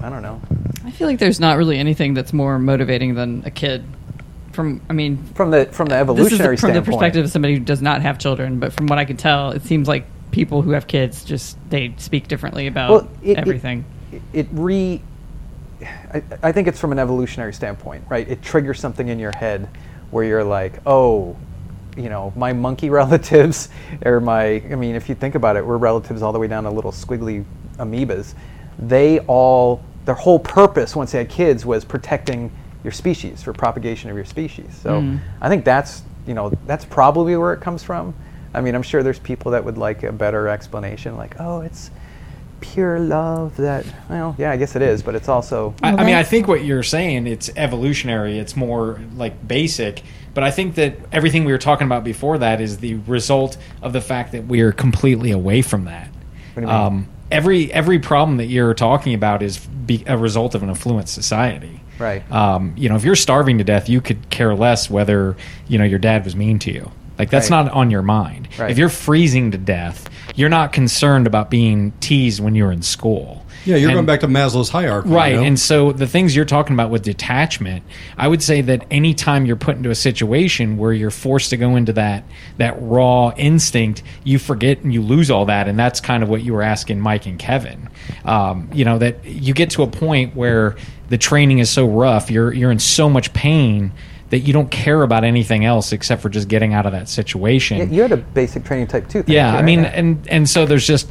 I don't know. I feel like there's not really anything that's more motivating than a kid. From I mean, From the from the this is evolutionary from the perspective of somebody who does not have children. But from what I can tell, it seems like people who have kids just they speak differently about Well, it- everything. It, it re. I, I think it's from an evolutionary standpoint, right? It triggers something in your head where you're like, oh, you know, my monkey relatives, or my, I mean, if you think about it, we're relatives all the way down to little squiggly amoebas. They all, their whole purpose once they had kids was protecting your species, for propagation of your species. So Mm. I think that's, you know, that's probably where it comes from. I mean, I'm sure there's people that would like a better explanation, like, oh, it's pure love that, well, yeah, I guess it is, but it's also, I, I mean, I think what you're saying it's evolutionary. It's more like basic, but I think that everything we were talking about before that is the result of the fact that we are completely away from that. What do you mean? Um, every every problem that you're talking about is be a result of an affluent society. Right. Um, you know, if you're starving to death, you could care less whether you know your dad was mean to you. Like that's Right. not on your mind. Right. If you're freezing to death, you're not concerned about being teased when you're in school. Yeah, you're And- going back to Maslow's hierarchy. Right. you know? And so the things you're talking about with detachment, I would say that anytime you're put into a situation where you're forced to go into that that raw instinct, you forget and you lose all that. And that's kind of what you were asking Mike and Kevin. Um, you know, that you get to a point where the training is so rough, you're you're in so much pain that you don't care about anything else except for just getting out of that situation. Yeah, you had a basic training type too. Yeah, too, I right? mean, and and so there's just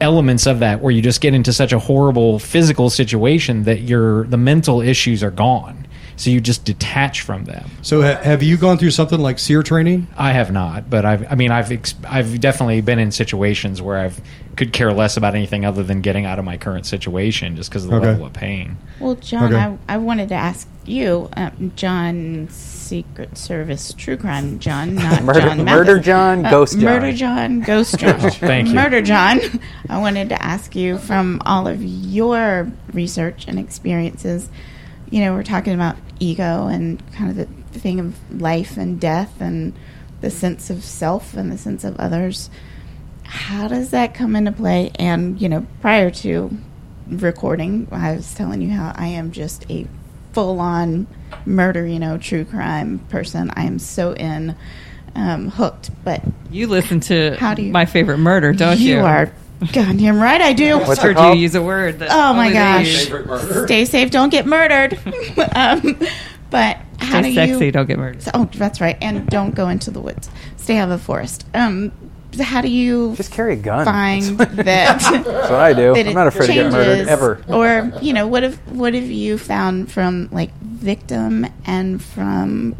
elements of that where you just get into such a horrible physical situation that your the mental issues are gone. So you just detach from them. so ha- have you gone through something like SERE training? I have not, but I've I mean I've ex- I've definitely been in situations where I've could care less about anything other than getting out of my current situation just because of the Okay. level of pain. Well, John, Okay. I, I wanted to ask you, um, John, Secret Service True Crime John, not Murder- John. Murder Mathis. John, Ghost John. Murder John, Ghost John. Thank you. Murder John. I wanted to ask you from all of your research and experiences. You know, we're talking about ego and kind of the thing of life and death and the sense of self and the sense of others. How does that come into play? And, you know, prior to recording, I was telling you how I am just a full on murder, you know, true crime person. I am so in, um, hooked. But You listen to How do you- my favorite murder, don't you? you are goddamn right, I do. What's it heard called? you use a word. That Oh my only they gosh! use. Stay safe, don't get murdered. um, but how do you Stay do sexy, you? don't get murdered. Oh, that's right, and don't go into the woods. Stay out of the forest. Um, so how do you Just carry a gun. find That's that? what I do. that I'm it not afraid to get murdered changes? ever. Or you know, what have what have you found from like victim and from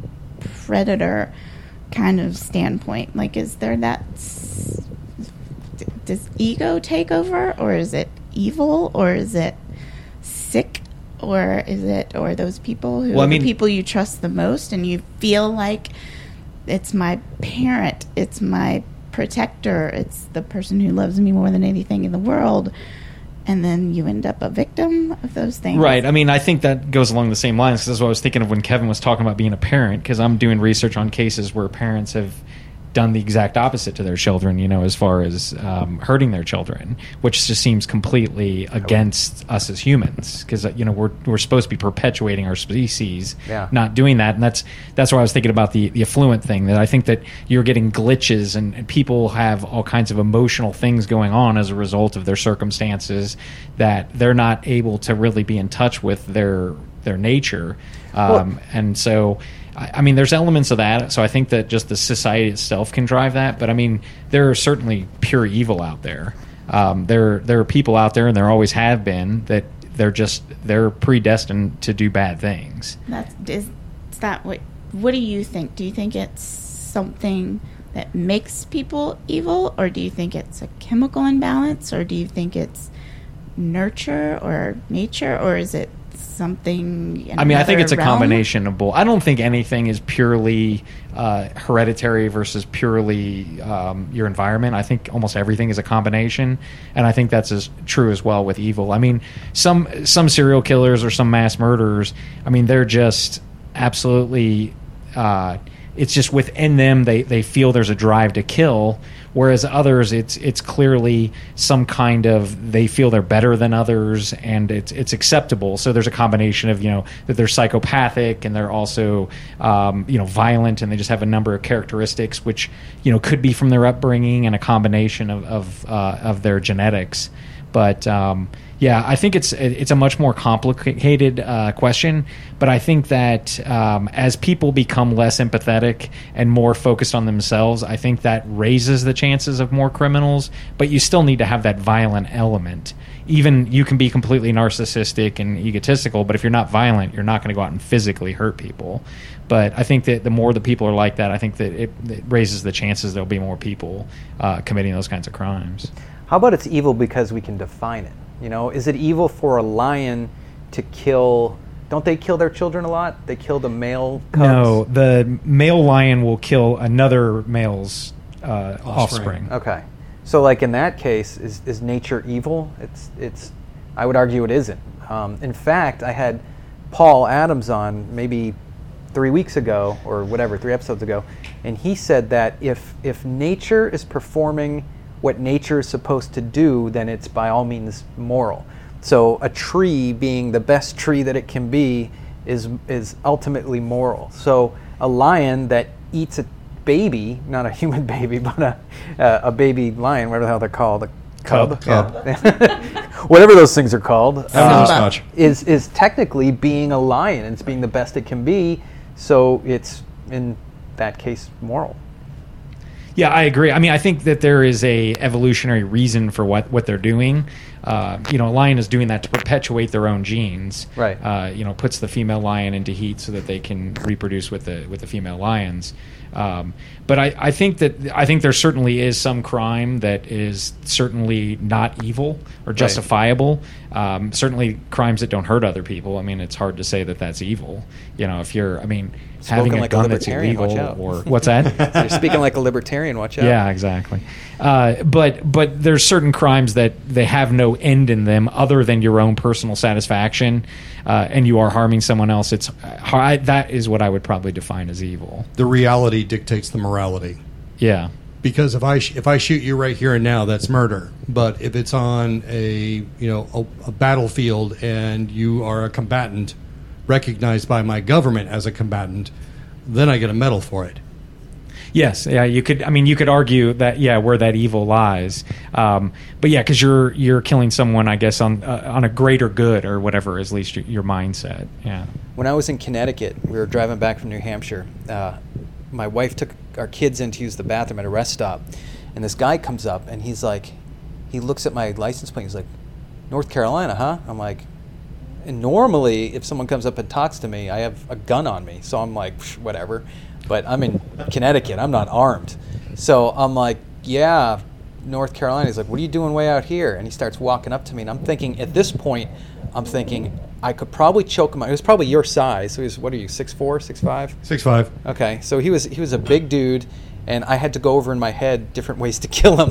predator kind of standpoint? Like, is there that? s- d- Does ego take over, or is it evil, or is it sick, or is it, or those people who Well, I are mean- the people you trust the most, and you feel like it's my parent, it's my protector, it's the person who loves me more than anything in the world, and then you end up a victim of those things. Right. I mean, I think that goes along the same lines because That's what I was thinking of when Kevin was talking about being a parent, because I'm doing research on cases where parents have done the exact opposite to their children, you know, as far as um, hurting their children, which just seems completely against us as humans, because you know we're we're supposed to be perpetuating our species, Yeah. not doing that, and that's that's why I was thinking about the the affluent thing. That I think that you're getting glitches, and, and people have all kinds of emotional things going on as a result of their circumstances that they're not able to really be in touch with their their nature, um, and so. I mean, there's elements of that. So I think that just the society itself can drive that. But I mean, there are certainly pure evil out there. Um, there, there are people out there, and there always have been that they're just they're predestined to do bad things. That's is, is that what? What do you think? Do you think it's something that makes people evil, or do you think it's a chemical imbalance, or do you think it's nurture or nature, or is it something? in I mean, I think it's a combination of both. I don't think anything is purely uh, hereditary versus purely um, your environment. I think almost everything is a combination, and I think that's as true as well with evil. I mean, some some serial killers or some mass murderers. I mean, they're just absolutely. Uh, it's just within them they, they feel there's a drive to kill whereas others it's it's clearly some kind of they feel they're better than others and it's it's acceptable. So there's a combination of you know that they're psychopathic and they're also um, you know violent and they just have a number of characteristics which you know could be from their upbringing and a combination of of, uh, of their genetics. But um, yeah, I think it's it's a much more complicated uh, question. But I think that um, as people become less empathetic and more focused on themselves, I think that raises the chances of more criminals. But you still need to have that violent element. Even you can be completely narcissistic and egotistical, but if you're not violent, you're not going to go out and physically hurt people. But I think that the more the people are like that, I think that it, it raises the chances there'll be more people uh, committing those kinds of crimes. How about it's evil because we can define it? You know, is it evil for a lion to kill? Don't they kill their children a lot? They kill the male cubs. No, the male lion will kill another male's uh, offspring. Okay. So, like in that case, is, is nature evil? It's it's. I would argue it isn't. Um, in fact, I had Paul Adams on maybe three weeks ago or whatever, three episodes ago, and he said that if if nature is performing what nature is supposed to do, then it's by all means moral. So a tree being the best tree that it can be is is ultimately moral. So a lion that eats a baby, not a human baby, but a uh, a baby lion, whatever the hell they're called, a cub, Cub. whatever those things are called, I don't know uh, is is technically being a lion. It's being the best it can be. So it's in that case moral. Yeah, I agree. I mean, I think that there is a evolutionary reason for what what they're doing. Uh, you know, a lion is doing that to perpetuate their own genes. Right. Uh, you know, puts the female lion into heat so that they can reproduce with the with the female lions. Um, but I, I think that I think there certainly is some crime that is certainly not evil or justifiable. Um, certainly crimes that don't hurt other people. I mean, it's hard to say that that's evil. You know, if you're, I mean, having a like a gun that's libertarian, illegal or what's that? You're speaking like a libertarian. Watch out. Yeah, exactly. Uh, but but there's certain crimes that they have no end in them other than your own personal satisfaction, uh, and you are harming someone else. It's I, that is what I would probably define as evil. The reality dictates the morality. Yeah. because if I sh- if I shoot you right here and now, that's murder. But if it's on a you know a, a battlefield and you are a combatant, recognized by my government as a combatant, then I get a medal for it. Yes, yeah, you could. I mean, you could argue that yeah, where that evil lies. Um, but yeah, because you're you're killing someone, I guess, on uh, on a greater good or whatever is at least your, your mindset. Yeah. When I was in Connecticut, we were driving back from New Hampshire. Uh, my wife took our kids in to use the bathroom at a rest stop, and this guy comes up and he's like, he looks at my license plate. He's like, North Carolina, huh? I'm like, and normally if someone comes up and talks to me, I have a gun on me, so I'm like, "Psh, whatever. But I'm in Connecticut. I'm not armed, so I'm like, yeah. North Carolina. He's like, "What are you doing way out here?" And he starts walking up to me, and I'm thinking, at this point, I'm thinking I could probably choke him out. He was probably your size. So he was, what are you, six four, six five? Six five. Okay, so he was he was a big dude, and I had to go over in my head different ways to kill him.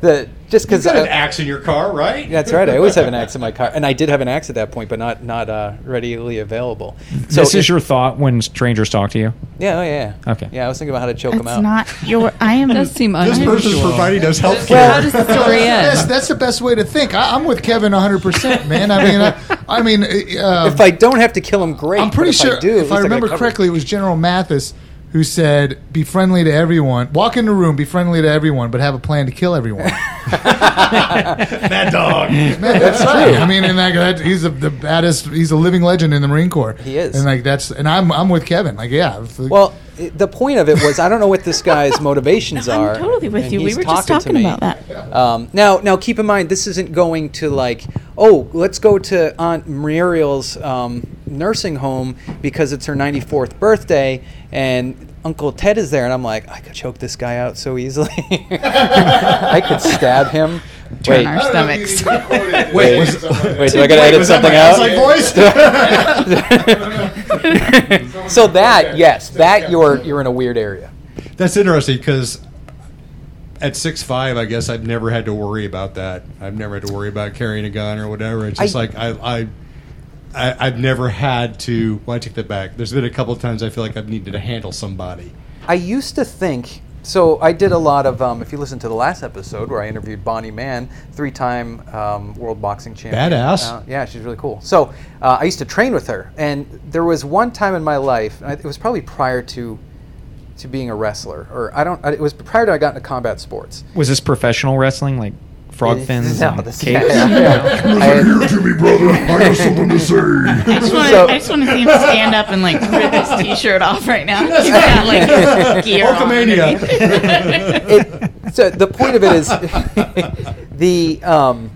the just You because got an axe in your car, right? that's right. I always have an axe in my car, and I did have an axe at that point, but not not uh, readily available. So this is if- your thought when strangers talk to you. yeah, oh, yeah, yeah. Okay. Yeah, I was thinking about how to choke him That's out. not your. I am. does seem This unusual. person's providing us health Well, how care. does the story That's, end? that's the best way to think. I, I'm with Kevin 100, percent man. I mean, I, I mean, uh, if I don't have to kill him, great. I'm pretty sure I do, if I remember correctly, it was General Mattis who said, "Be friendly to everyone. Walk in the room, be friendly to everyone, but have a plan to kill everyone." Mad dog. Man, that's right. I mean, and like that, he's a, the baddest. He's a living legend in the Marine Corps. He is. and like that's, and I'm I'm with Kevin. Like, yeah. Well, the point of it was I don't know what this guy's motivations are. I'm totally with you. We were just talking to talking about that. Um, now, now keep in mind this isn't going to like, oh, let's go to Aunt Muriel's um, nursing home because it's her 94th birthday and Uncle Ted is there, and I'm like, I could choke this guy out so easily. I could stab him. Turn Wait, our stomachs. wait, wait, do I gotta edit something out? outside voice? so that, yes, that you're you're in a weird area. That's interesting because at six five, I guess I've never had to worry about that. I've never had to worry about carrying a gun or whatever. It's just I- like I, I, I, I've never had to. Well, I take that back. There's been a couple of times I feel like I've needed to handle somebody. I used to think so. I did a lot of. Um, if you listen to the last episode where I interviewed Bonnie Mann, three-time um, world boxing champion. Badass. Uh, yeah, she's really cool. So uh, I used to train with her, and there was one time in my life. It was probably prior to to being a wrestler, or I don't. It was prior to I got into combat sports. Was this professional wrestling, like frog fins No, and this- capes? yeah, yeah. I had- to me, brother. I have something to say. I just want to. So- I just want to see him stand up and like rip his t-shirt off right now. He's got like gear on Hulkamania. it, so the point of it is the um,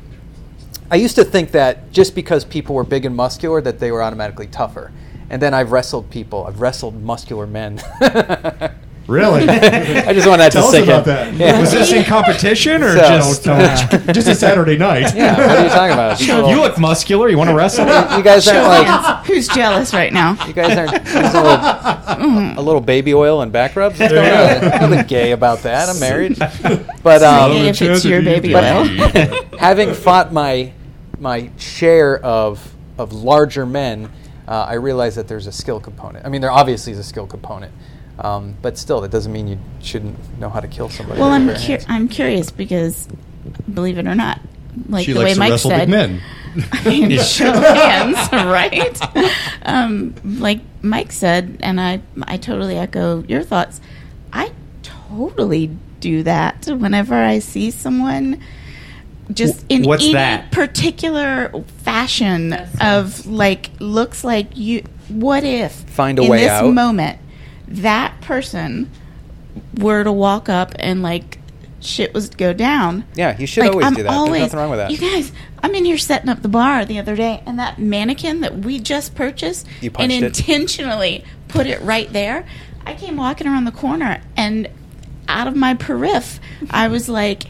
I used to think that just because people were big and muscular that they were automatically tougher. And then I've wrestled people. I've wrestled muscular men. Really? I just wanted that Tell to us sink about in. that. Yeah. Was this in competition or So- just uh, just a Saturday night? yeah, what are you talking about? Just You look muscular. You want to wrestle? you guys aren't like Who's jealous right now? you guys aren't using a little, a little baby oil and back rubs. What's going on? Nothing gay about that. I'm married, but um, if it's your baby oil. having fought my my share of of larger men, uh, I realize that there's a skill component. I mean, there obviously is a skill component, um, but still, that doesn't mean you shouldn't know how to kill somebody. Well, I'm cu- I'm curious because, believe it or not, like she the likes way to Mike wrestle said, big men. show hands, right? Um, like Mike said, and I I totally echo your thoughts. I totally do that whenever I see someone just in what's any that? particular fashion of like looks like you what if Find a in way this out. moment that person were to walk up and like shit was to go down Yeah, you should always do that. There's nothing wrong with that. You guys, I'm in here setting up the bar the other day, and that mannequin that we just purchased and it. intentionally put it right there. I came walking around the corner, and out of my periph, I was like,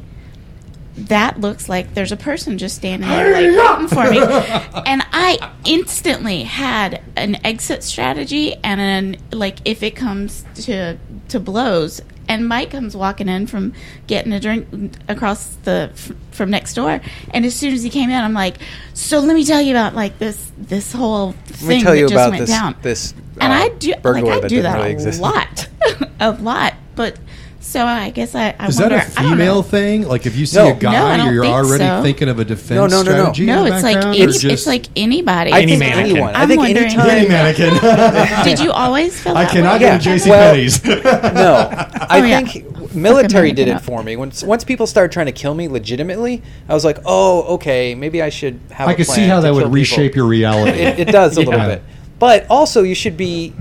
that looks like there's a person just standing there like waiting for me. And i instantly had an exit strategy and an like if it comes to to blows and mike comes walking in from getting a drink across the from next door. And as soon as he came in i'm like so let me tell you about like this this whole thing Let me tell that you just about went this down. this and uh, I do like I do that really a lot, a lot. But so I guess I, I Is wonder. a I don't know. female thing? Like if you see No. a No, I guy, don't you're think already so. thinking of a defense No, no, no, no. strategy. No, in the it's like background, any, or just- it's like anybody. I Any think mannequin. anyone. I I'm think wondering- anytime. any mannequin. Did you always feel I that cannot way? go to JC Well- Penney's. no, I Oh, yeah. think military did it up. for me. Once once people started trying to kill me legitimately, I was like, oh, okay, maybe I should have. I a could see plan how to that kill would people. reshape your reality. It, it does a little Yeah. bit, but also you should be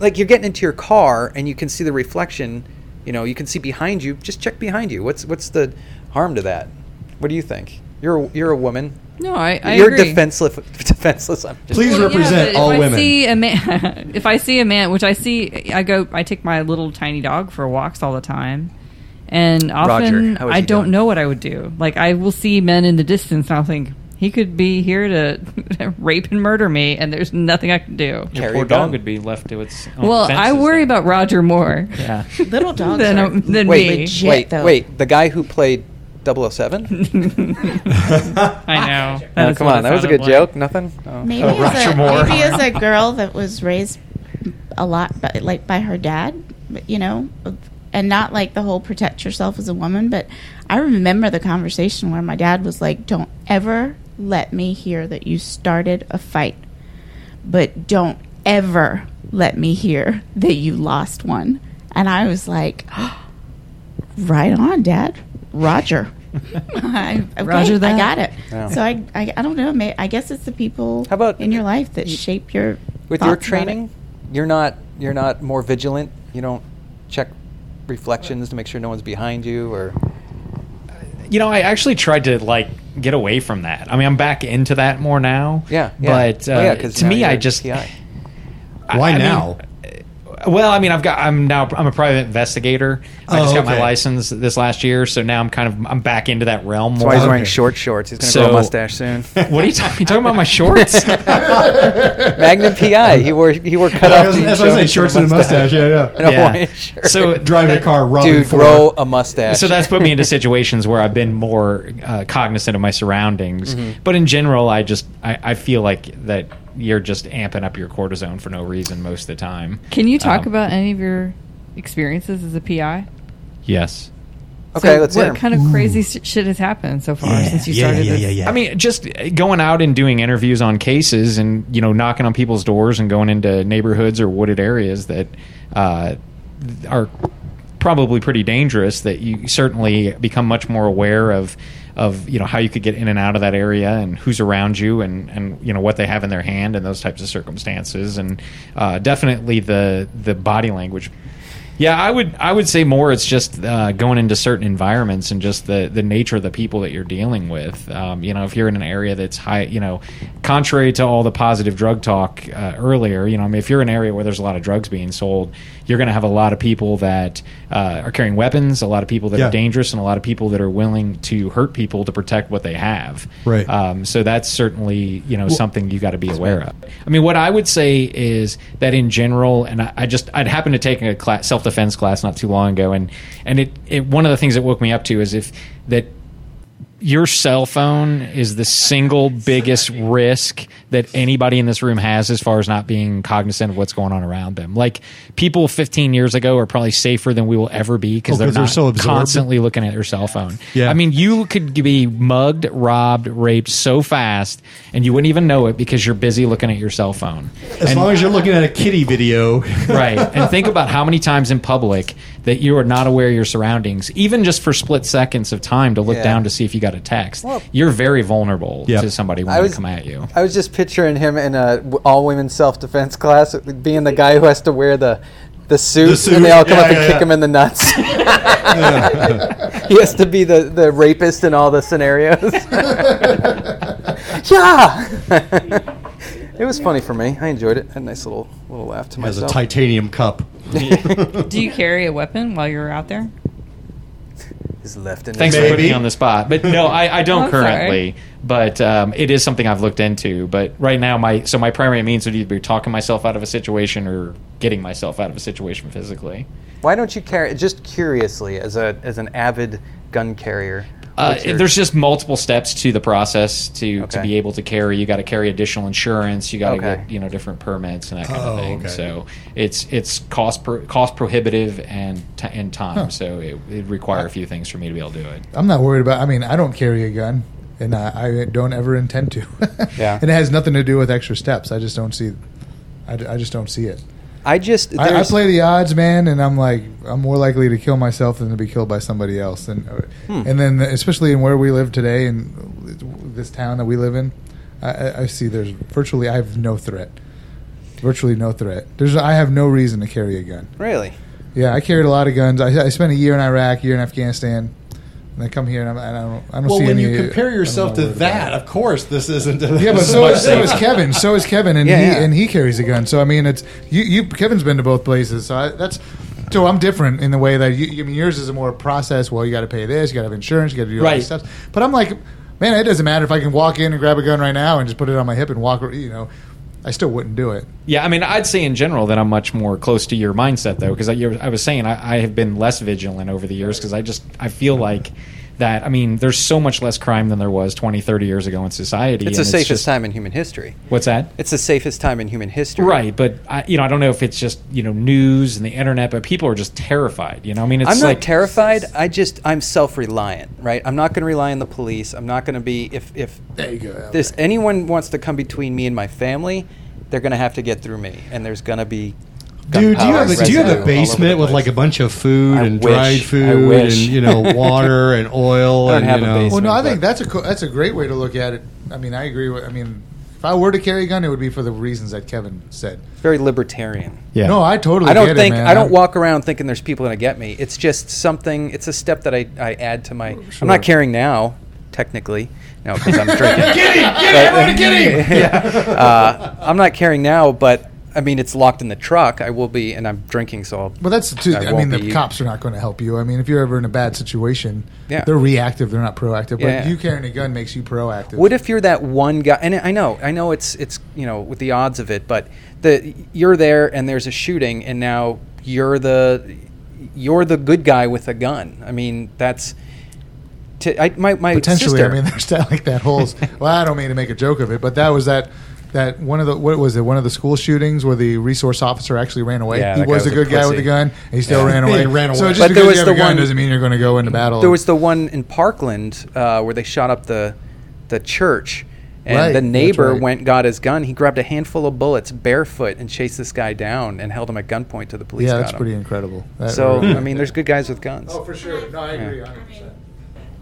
like you're getting into your car and you can see the reflection. You know, you can see behind you. Just check behind you. What's what's the harm to that? What do you think? You're a, you're a woman. No, I, I you're agree. defenseless. Defenseless. I'm just Please Well, represent but all if I. See a man, if I see a man, which I see, I go, I take my little tiny dog for walks all the time, and often how is I don't doing? know what I would do. Like I will see men in the distance, and I'll think he could be here to rape and murder me, and there's nothing I can do. Your Carry poor a gun. dog would be left to its own Well, I defenses worry then. about Roger more Yeah. Little dogs than, are than wait, me. legit, wait, though. wait. The guy who played 007? I know. That Oh, is come what on, that was a sounded good like. joke. Nothing. Oh. Maybe, Oh, as Roger a, Moore. maybe as a girl that was raised a lot, by, like by her dad, but, you know, and not like the whole protect yourself as a woman. But I remember the conversation where my dad was like, "Don't ever let me hear that you started a fight, but don't ever let me hear that you lost one." And I was like, "Right on, Dad, Roger." I, okay, Roger that. I got it. Yeah. So I, I, I don't know. May, I guess it's the people How about- in your life that shape your With your thoughts about it. training, you're not you're not more vigilant. You don't check reflections to make sure no one's behind you or You know, I actually tried to like get away from that. I mean, I'm back into that more now. Yeah, yeah. But uh, Well, yeah, 'cause to me, you're I a just PI. Why I mean, now? Well, I mean, I've got I'm now I'm a private investigator. I Oh, just got my license this last year, so now I'm kind of I'm back into that realm That's more. why he's wearing short shorts. He's gonna So- grow a mustache soon. what are you talking? You talking about my shorts? Magnum PI. He wore he wore cut I off was- jeans. That's what I was saying. showing Shorts and a mustache. Yeah, yeah. And a Yeah. Shirt. So Driving a car, robbing dude, Ford. grow a mustache. so that's put me into situations where I've been more uh, cognizant of my surroundings. Mm-hmm. But in general, I just I, I feel like that you're just amping up your cortisone for no reason most of the time. Can you talk Um, about any of your experiences as a PI? Yes. okay. So let's what hear him. kind of crazy s- shit has happened so far since you started Yeah, this? I mean, just going out and doing interviews on cases, and you know, knocking on people's doors and going into neighborhoods or wooded areas that uh, are probably pretty dangerous. That you certainly become much more aware of of you know how you could get in and out of that area and who's around you and and you know what they have in their hand and those types of circumstances and uh, definitely the the body language yeah, I would I would say more. It's just uh, going into certain environments and just the the nature of the people that you're dealing with. Um, you know, if you're in an area that's high, you know, contrary to all the positive drug talk uh, earlier, you know, I mean, if you're in an area where there's a lot of drugs being sold, you're going to have a lot of people that uh, are carrying weapons, a lot of people that Yeah. are dangerous, and a lot of people that are willing to hurt people to protect what they have. Right. Um, so that's certainly you know something you got to be aware of. I mean, what I would say is that in general, and I, I just I'd happened to take a class, self defense class not too long ago, and and it, it one of the things that woke me up to is if that your cell phone is the single biggest risk that anybody in this room has as far as not being cognizant of what's going on around them. Like people 15 years ago are probably safer than we will ever be because Oh, they're 'cause they're not so absorbed. constantly looking at their cell phone. Yeah. I mean, you could be mugged, robbed, raped so fast, and you wouldn't even know it because you're busy looking at your cell phone. As And- long as you're looking at a kitty video, right. And think about how many times in public that you are not aware of your surroundings, even just for split seconds of time to look Yeah. down to see if you got a text. Well- You're very vulnerable Yep. to somebody I wanting was- to come at you. I was just picturing him in a w- all women self defense class, being the guy who has to wear the the suit, The suit, and they all come yeah, up and yeah, kick yeah. him in the nuts. he has to be the, the rapist in all the scenarios. yeah, it was funny for me. I enjoyed it. Had a nice little little laugh to myself. has a titanium cup. Do you carry a weapon while you're out there? His left and Thanks for putting me on the spot. But no, I, I don't I'm sorry. currently. But um, it is something I've looked into. But right now, my so my primary means would either be talking myself out of a situation or getting myself out of a situation physically. Why don't you carry? Just curiously, as a as an avid gun carrier. Uh, your- there's just multiple steps to the process to, to be able to carry. You got to carry additional insurance. You got to Okay. get you know different permits and that kind Oh, of thing. okay. So it's it's cost pro, cost prohibitive and t- and time. So it it require a few things for me to be able to do it. I'm not worried about. I mean, I don't carry a gun, and I, I don't ever intend to. Yeah. and it has nothing to do with extra steps. I just don't see. I, I just don't see it. I just I, I play the odds, man, and I'm like, I'm more likely to kill myself than to be killed by somebody else. And Hmm. and then, especially in where we live today, in this town that we live in, I- I, I see there's virtually I have no threat. Virtually no threat. There's I have no reason to carry a gun. really. Yeah, I carried a lot of guns. I, I spent a year in Iraq, a year in Afghanistan, and I come here and, I'm, I don't. I don't Well, see when you compare yourself to that, of course, this isn't. Yeah, but so is, so is Kevin. So is Kevin, and Yeah, he yeah. and he carries a gun. So I mean, it's you. you Kevin's been to both places, so I, that's. So I'm different in the way that you. I mean, yours is a more process. Well, you got to pay this, you got to have insurance, you got to do all Right. these steps. But I'm like, man, it doesn't matter if I can walk in and grab a gun right now and just put it on my hip and walk. You know, I still wouldn't do it. Yeah, I mean, I'd say in general that I'm much more close to your mindset though, because I, I was saying I, I have been less vigilant over the years because I just I feel like that. I mean, there's so much less crime than there was 20, 30 years ago in society. It's and the safest just- time in human history. What's that? It's the safest time in human history. Right, but I, you know, I don't know if it's just you know news and the internet, but people are just terrified. You know, I mean, it's I'm not like terrified. I just I'm self-reliant, right? I'm not going to rely on the police. I'm not going to be if if There you go. this anyone wants to come between me and my family, they're going to have to get through me, and there's going to be. Dude, do you have a, do you have a basement with like a bunch of food I and wish. dried food and you know water and oil I don't and have you a basement. Well, no, I think that's a co- that's a great way to look at it. I mean, I agree with. I mean, if I were to carry a gun, it would be for the reasons that Kevin said. very libertarian. yeah. No, I totally. I don't get think it, man. I don't walk around thinking there's people going to get me. It's just something. It's a step that I, I add to my. I'm not carrying now, technically, no, because I'm drinking. Get him! Get him! Everybody get him! yeah. Uh, I'm not carrying now, but I mean it's locked in the truck. I will be, and I'm drinking, so I'll, But that's too, I I, mean the be- cops are not going to help you. I mean if you're ever in a bad situation, Yeah. they're reactive. They're not proactive. But Yeah. you carrying a gun makes you proactive. What if you're that one guy? And I know, I know it's it's you know with the odds of it, but the you're there and there's a shooting, and now you're the you're the good guy with a gun. I mean that's. To, I, my my potentially? sister, I mean, there's that like that whole. well, I don't mean to make a joke of it, but that was that. That one of the what was it? One of the school shootings where the resource officer actually ran away. Yeah, he that was a was a good guy with a gun. And he still Yeah. ran away. He ran away. So just But there because was you have the a gun one- doesn't mean you're going to go into battle. There was the one in Parkland uh, where they shot up the the church, and Right, the neighbor right. went got his gun. He grabbed a handful of bullets barefoot and chased this guy down and held him at gunpoint to the police yeah, got that's him. pretty incredible. That So really- I mean, there's good guys with guns. Oh, for sure. No, I agree. 100%.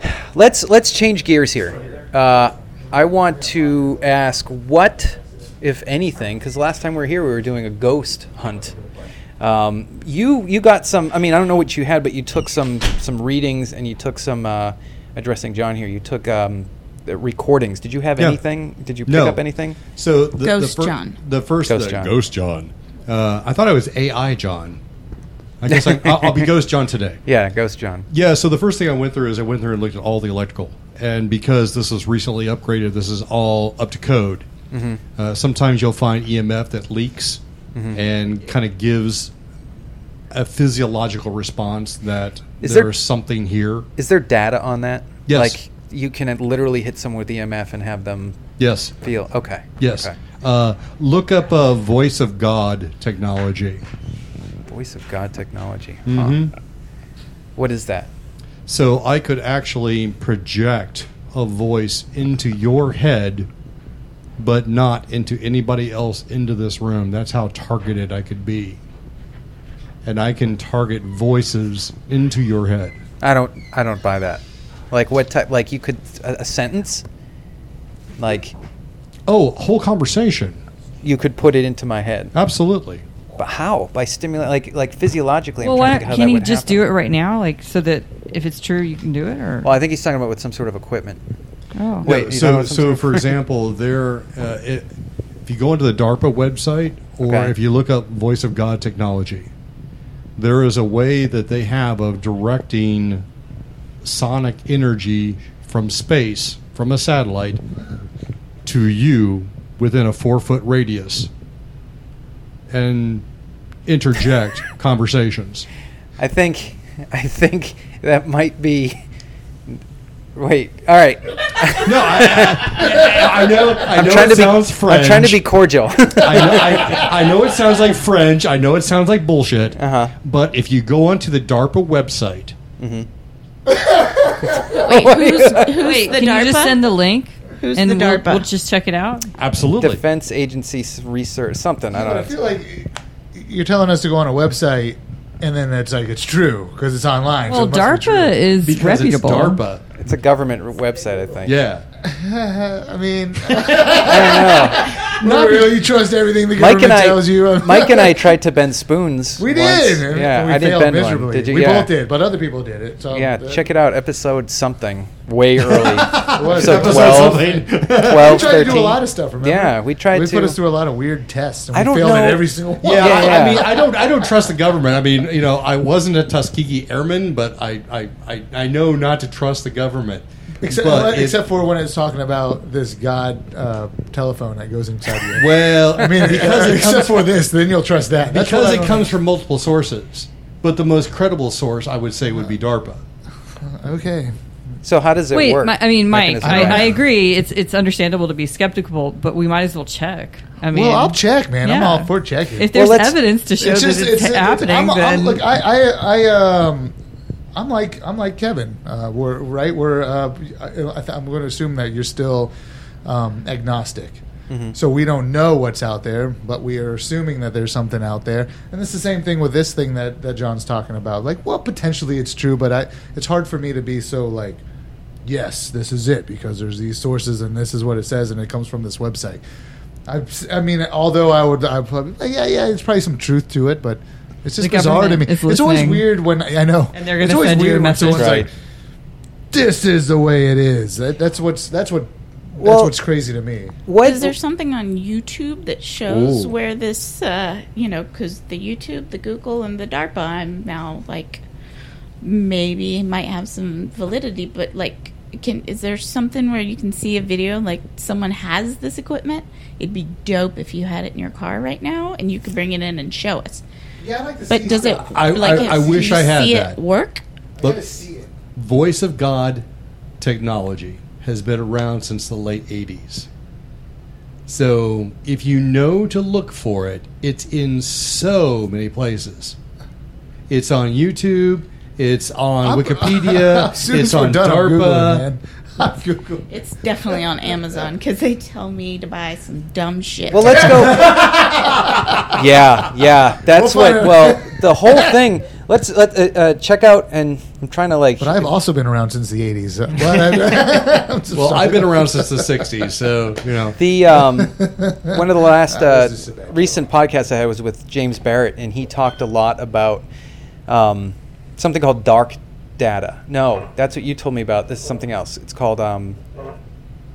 Let's let's change gears here. Uh, I want to ask what, if anything, because last time we were here, we were doing a ghost hunt. Um, you you got some. I mean, I don't know what you had, but you took some some readings and you took some. Uh, addressing John here, you took um, the recordings. Did you have Yeah. anything? Did you pick No. up anything? So the, Ghost the fir- John. the first Ghost the John. Ghost John. Uh, I thought I was AI John. I guess I, I'll, I'll be Ghost John today. Yeah, Ghost John. Yeah, so the first thing I went through is I went through and looked at all the electrical, and because this is recently upgraded, this is all up to code. Mm-hmm. Uh, sometimes you'll find EMF that leaks Mm-hmm. and kind of gives a physiological response that Is there's there- something here. Is there data on that? Yes. Like you can literally hit someone with EMF and have them Yes. feel. Okay. Yes. Okay. Uh, look up uh, voice of God technology. Voice of God technology. Mhm. What is that? So I could actually project a voice into your head, but not into anybody else into this room. That's how targeted I could be. And I can target voices into your head. I don't. I don't buy that. Like what type? Like you could a, a sentence. Like Oh, whole conversation. you could put it into my head. Absolutely. But how? By stimulating, like like physiologically. Well, I'm why trying to how can that you just happen. do it right now, like so that if it's true, you can do it? Or Well, I think he's talking about with some sort of equipment. oh, Wait, Yeah, you so know some so for example, there, uh, it, if you go into the DARPA website or Okay. if you look up Voice of God technology, there is a way that they have of directing sonic energy from space from a satellite to you within a four foot radius and interject conversations. I think I think that might be. Wait. All right. No, I, I, I know. I I'm know trying it to be. French. I'm trying to be cordial. I, know, I, I know it sounds like French. I know it sounds like bullshit. Uh-huh. But if you go onto the DARPA website, Wait, who's, who's wait, the can DARPA? you just send the link? Who's and the we'll- DARPA? We'll, just check it out. absolutely. Defense Agency Research something. I But I don't I feel like you're telling us to go on a website, and then it's like it's true because it's online. so Well, it must be true. DARPA is because reputable. it's DARPA. It's a government website, I think. Yeah. I mean, I not really. You trust everything the don't know. Mike government and I, tells you. Mike and I tried to bend spoons. We once. did. and Yeah, we I didn't failed bend miserably. one. Did you? We yeah. both did, but other people did it. So Yeah, uh, check it out. Episode something. Way early. It episode episode 12. something. 12, we tried to do a lot of stuff. Remember? Yeah, we tried we to. put us through a lot of weird tests, and I we don't failed know- at every single one. Yeah, Yeah, I, yeah. I mean, I don't, I don't trust the government. I mean, you know, I wasn't a Tuskegee Airman, but I, I, I, I know not to trust the government. Except, But it- except for when it's talking about this God uh, telephone that goes inside you. well, I mean, because it except comes for this, then you'll trust that. That's because it don't- comes from multiple sources. But the most credible source, I would say, would be DARPA. Okay. So how does it Wait, work? my, I mean, Mike, I. I agree. It's it's understandable to be skeptical, but we might as well check. I mean, well, I'll check, man. I'm all for checking. If there's Well, evidence to show It's just- that it's, it's- it's- happening, I'm, I'm, then look, I, I, I, um, I'm like, I'm like Kevin. Uh, we're right. We're. Uh, I, I'm going to assume that you're still um, agnostic. Mm-hmm. So we don't know what's out there, but we are assuming that there's something out there. And it's the same thing with this thing that, that John's talking about. Like, well, potentially it's true, but I, it's hard for me to be so like, yes, this is it because there's these sources and this is what it says and it comes from this website. I, I mean, although I would, I probably, yeah, yeah, there's probably some truth to it, but it's just bizarre to me. It's always weird when I know, And they're gonna always send you a weird when message. someone's Right. like, "This is the way it is." That, that's what's that's what Well- that's what's crazy to me. What Is there something on YouTube that shows Ooh. where this, uh, you know, because the YouTube, the Google, and the DARPA, I'm now like, maybe might have some validity, but like, can is there something where you can see a video like someone has this equipment? It'd be dope if you had it in your car right now and you could bring it in and show us. Yeah, I like to But does it I- like I- I if wish you I had see that. it work? Look, voice of God technology has been around since the late 80s. So if you know to look for it, it's in so many places. It's on YouTube, it's on I'm- Wikipedia, it's on done, I'm Googling, DARPA. man. I'm Googling. It's definitely on Amazon because they tell me to buy some dumb shit. Well, let's go. yeah, yeah. That's We'll what. find out. Well, the whole thing. Let's let uh, uh, check out. And I'm trying to like. But I've also been around since the '80s. uh, but I- I'm just Well, sorry. I've been around since the 60s, so, you know. The um, one of the last uh, was a bad recent podcasts I had was with James Barrat, and he talked a lot about um, something called dark data. No, that's what you told me about. This is something else. It's called um,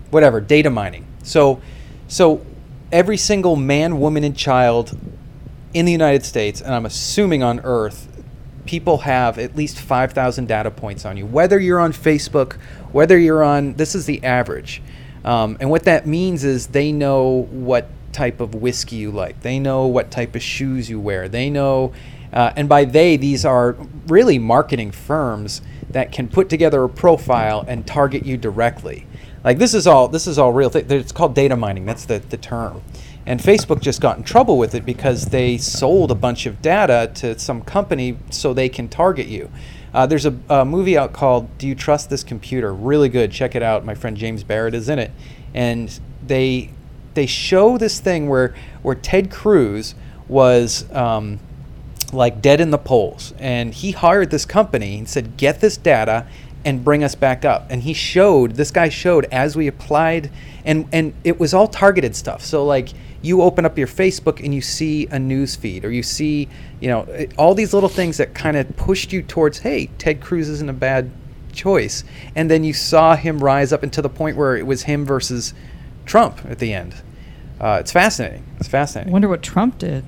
whatever data mining. So, so every single man, woman, and child in the United States, and I'm assuming on Earth, people have at least 5,000 data points on you. Whether you're on Facebook, whether you're on, this is the average. Um, and what that means is they know what type of whiskey you like, they know what type of shoes you wear, they know. Uh, and by they, these are really marketing firms that can put together a profile and target you directly. Like this is all this is all real. Th- it's called data mining. That's the, the term. And Facebook just got in trouble with it because they sold a bunch of data to some company so they can target you. Uh, there's a, a movie out called "Do You Trust This Computer?" Really good. Check it out. My friend James Barrat is in it, and they they show this thing where where Ted Cruz was um, like dead in the polls, and he hired this company and said, "Get this data." And bring us back up. And he showed this guy showed as we applied, and and it was all targeted stuff. So like you open up your Facebook and you see a news feed, or you see you know all these little things that kind of pushed you towards, hey, Ted Cruz isn't a bad choice. And then you saw him rise up into the point where it was him versus Trump at the end. Uh, it's fascinating. It's fascinating. I wonder what Trump did.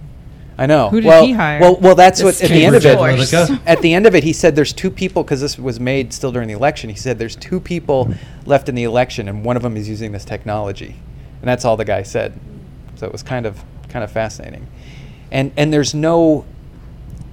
I know. Who did well, he hire? Well, well, that's This what at the end of it. Cambridge Analytica. At the end of it, he said there's two people because this was made still during the election. He said there's two people left in the election, and one of them is using this technology, and that's all the guy said. So it was kind of kind of fascinating, and and there's no.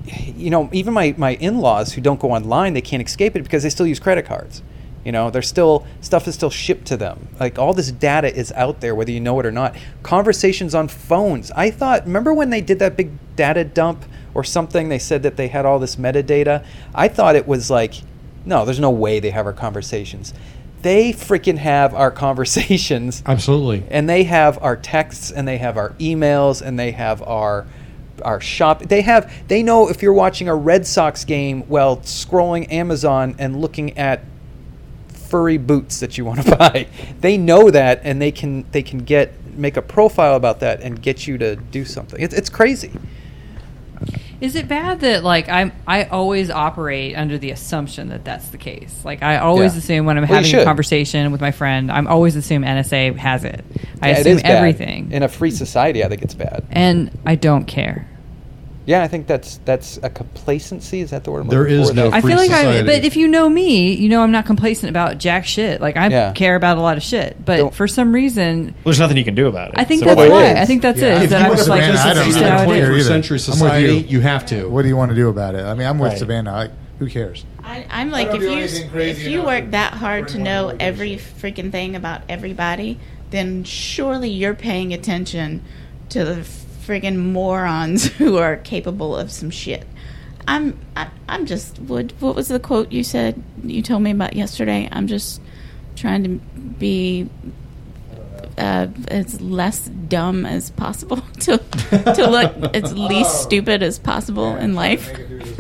You know, even my, my in-laws who don't go online, they can't escape it because they still use credit cards. You know, they're still stuff is still shipped to them. Like all this data is out there, whether you know it or not. Conversations on phones. I thought, remember when they did that big data dump or something? They said that they had all this metadata. I thought it was like, no, there's no way they have our conversations. They freaking have our conversations Absolutely. and they have our texts and they have our emails and they have our our shop they have they know if you're watching a Red Sox game while scrolling Amazon and looking at furry boots that you want to buy they know that and they can they can get make a profile about that and get you to do something it's, it's crazy Is it bad that like I'm I always operate under the assumption that that's the case? Like I always Yeah. assume when I'm Well, having a conversation with my friend, I'm always assume NSA has it. I Yeah, assume everything, in a free society i think it's bad and I don't care. Yeah i think that's that's a complacency is that the word I'm There looking is for? no I free feel like I, society. but if you know me, you know I'm not complacent about jack shit. Like I Yeah. care about a lot of shit, but Don't- for some reason, There's nothing you can do about it. I think So that's Well, why. I think that's Yeah. it. If That you I were was like, Savanna, this I is don't just how it care is. either. 21st century I'm with society, you. you have to. What do you want to do about it? I mean, I'm with Right. Savanna. Like, who cares? I, I'm like, don't if do you crazy if you enough work to- that hard for to anyone know to give a every freaking thing about everybody, then surely you're paying attention to the friggin' morons who are capable of some shit. I'm I, I'm just what what was the quote you said you told me about yesterday? I'm just trying to be uh, as less dumb as possible to to look as least stupid as possible in life.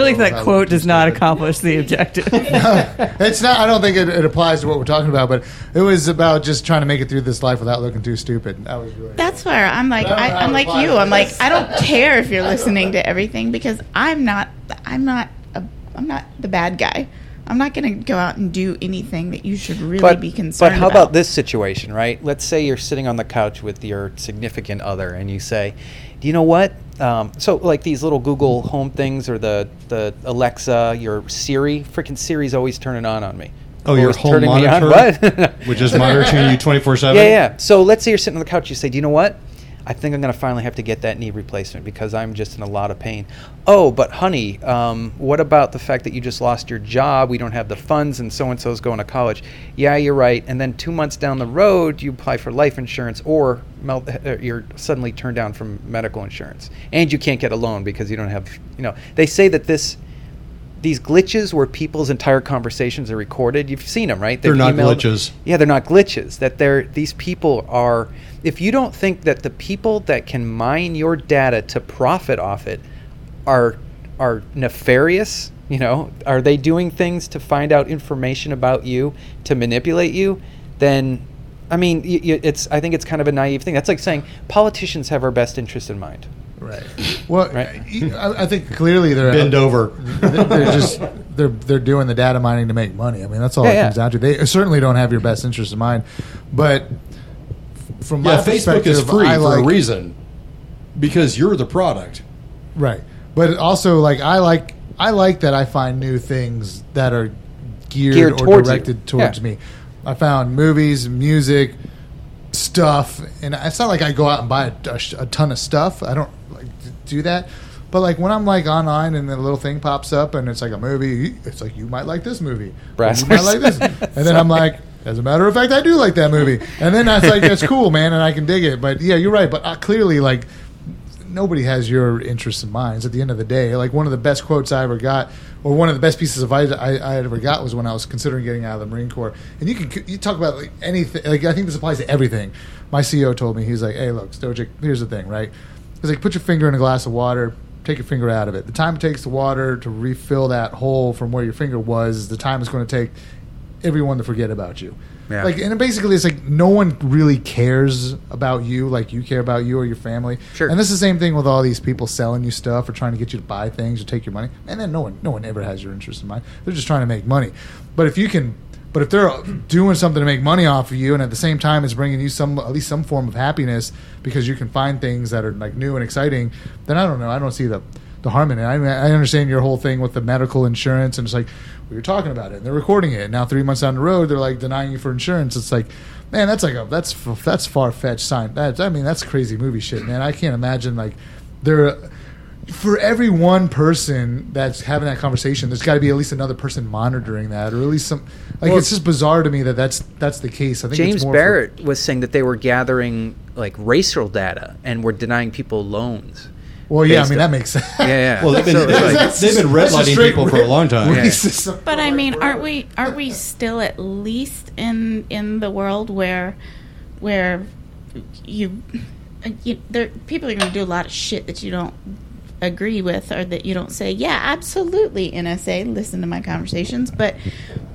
I feel like that quote does not accomplish the objective. It's not. I don't think it, it applies to what we're talking about, but it was about just trying to make it through this life without looking too stupid. That was really. That's where I'm like I don't I, know how I'm like you. I'm like. I don't care if you're listening to everything because I'm not I'm not a, I'm not the bad guy. I'm not going to go out and do anything that you should really be concerned about. But how about. about this situation, right? Let's say you're sitting on the couch with your significant other, and you say, "Do you know what?" Um, so, like these little Google Home things, or the the Alexa, your Siri, freaking Siri's always turning on on me. Oh, your home turning me on. monitor, What? which is monitoring you 24 7. Yeah, yeah. So let's say you're sitting on the couch. You say, "Do you know what? I think I'm going to finally have to get that knee replacement because I'm just in a lot of pain." Oh, but honey, um, what about the fact that you just lost your job? We don't have the funds, and so and so's going to college. Yeah, you're right. And then two months down the road, you apply for life insurance, or mel- uh, you're suddenly turned down from medical insurance, and you can't get a loan because you don't have. You know, they say that this. These glitches where people's entire conversations are recorded, you've seen them, right? They're They've not glitches. yeah, they're not glitches. That they're these people are. If you don't think that the people that can mine your data to profit off it are are nefarious, you know, are they doing things to find out information about you to manipulate you? Then, I mean, y- y- it's. I think it's kind of a naive thing. That's like saying politicians have our best interest in mind. Right. Well, Right. I, I think clearly they're Bend over. they're they're just they're they're doing the data mining to make money. I mean, that's all Yeah, it yeah. comes down to. They certainly don't have your best interest in mind, but f- from my Yeah, Facebook is free I for like, a reason because you're the product. Right. But also, like I like I like that I find new things that are geared, Geared or towards you. directed towards Yeah. me. I found movies, music, stuff, and it's not like I go out and buy a, a a ton of stuff. I don't like do that, But like when I'm like online and the little thing pops up and it's like a movie, it's like you might like this movie, or you might like this, and then I'm like, as a matter of fact, I do like that movie, and then that's like that's cool, man, and I can dig it. But yeah, you're right. But uh, clearly, like nobody has your interests in mind. At the end of the day, like one of the best quotes I ever got, or one of the best pieces of advice I, I ever got was when I was considering getting out of the Marine Corps. And you can you talk about like anything. Like I think this applies to everything. My CEO told me he's like, "Hey, look, Stojic, here's the thing, right? He's like, put your finger in a glass of water." Take your finger out of it. The time it takes the water to refill that hole from where your finger was is the time it's going to take everyone to forget about you. Yeah. Like, and basically, it's like no one really cares about you like you care about you or your family. Sure. And this is the same thing with all these people selling you stuff or trying to get you to buy things or take your money. And then no one, no one ever has your interest in mind. They're just trying to make money. But if you can, but if they're doing something to make money off of you, and at the same time it's bringing you some at least some form of happiness because you can find things that are like new and exciting, then I don't know. I don't see the the harm in it. I mean, I understand your whole thing with the medical insurance, and it's like we were talking about it, and they're recording it. Now, three months down the road, they're like denying you for insurance. It's like, man, that's like a that's that's far fetched sign. That I mean, that's crazy movie shit, man. I can't imagine like there. For every one person that's having that conversation, there's got to be at least another person monitoring that, or at least some. Like Well- it's just bizarre to me that that's that's the case. I think James it's more for- Barrat was saying that they were gathering like racial data and were denying people loans. Well, yeah, I mean on- that makes sense. Yeah, yeah. Well, they've been, So it's like- they've, they've been redlining people for a long time. Yeah. But I mean, aren't we aren't we still at least in in the world where where you, you there people are going to do a lot of shit that you don't agree with or that you don't say yeah absolutely NSA listen to my conversations but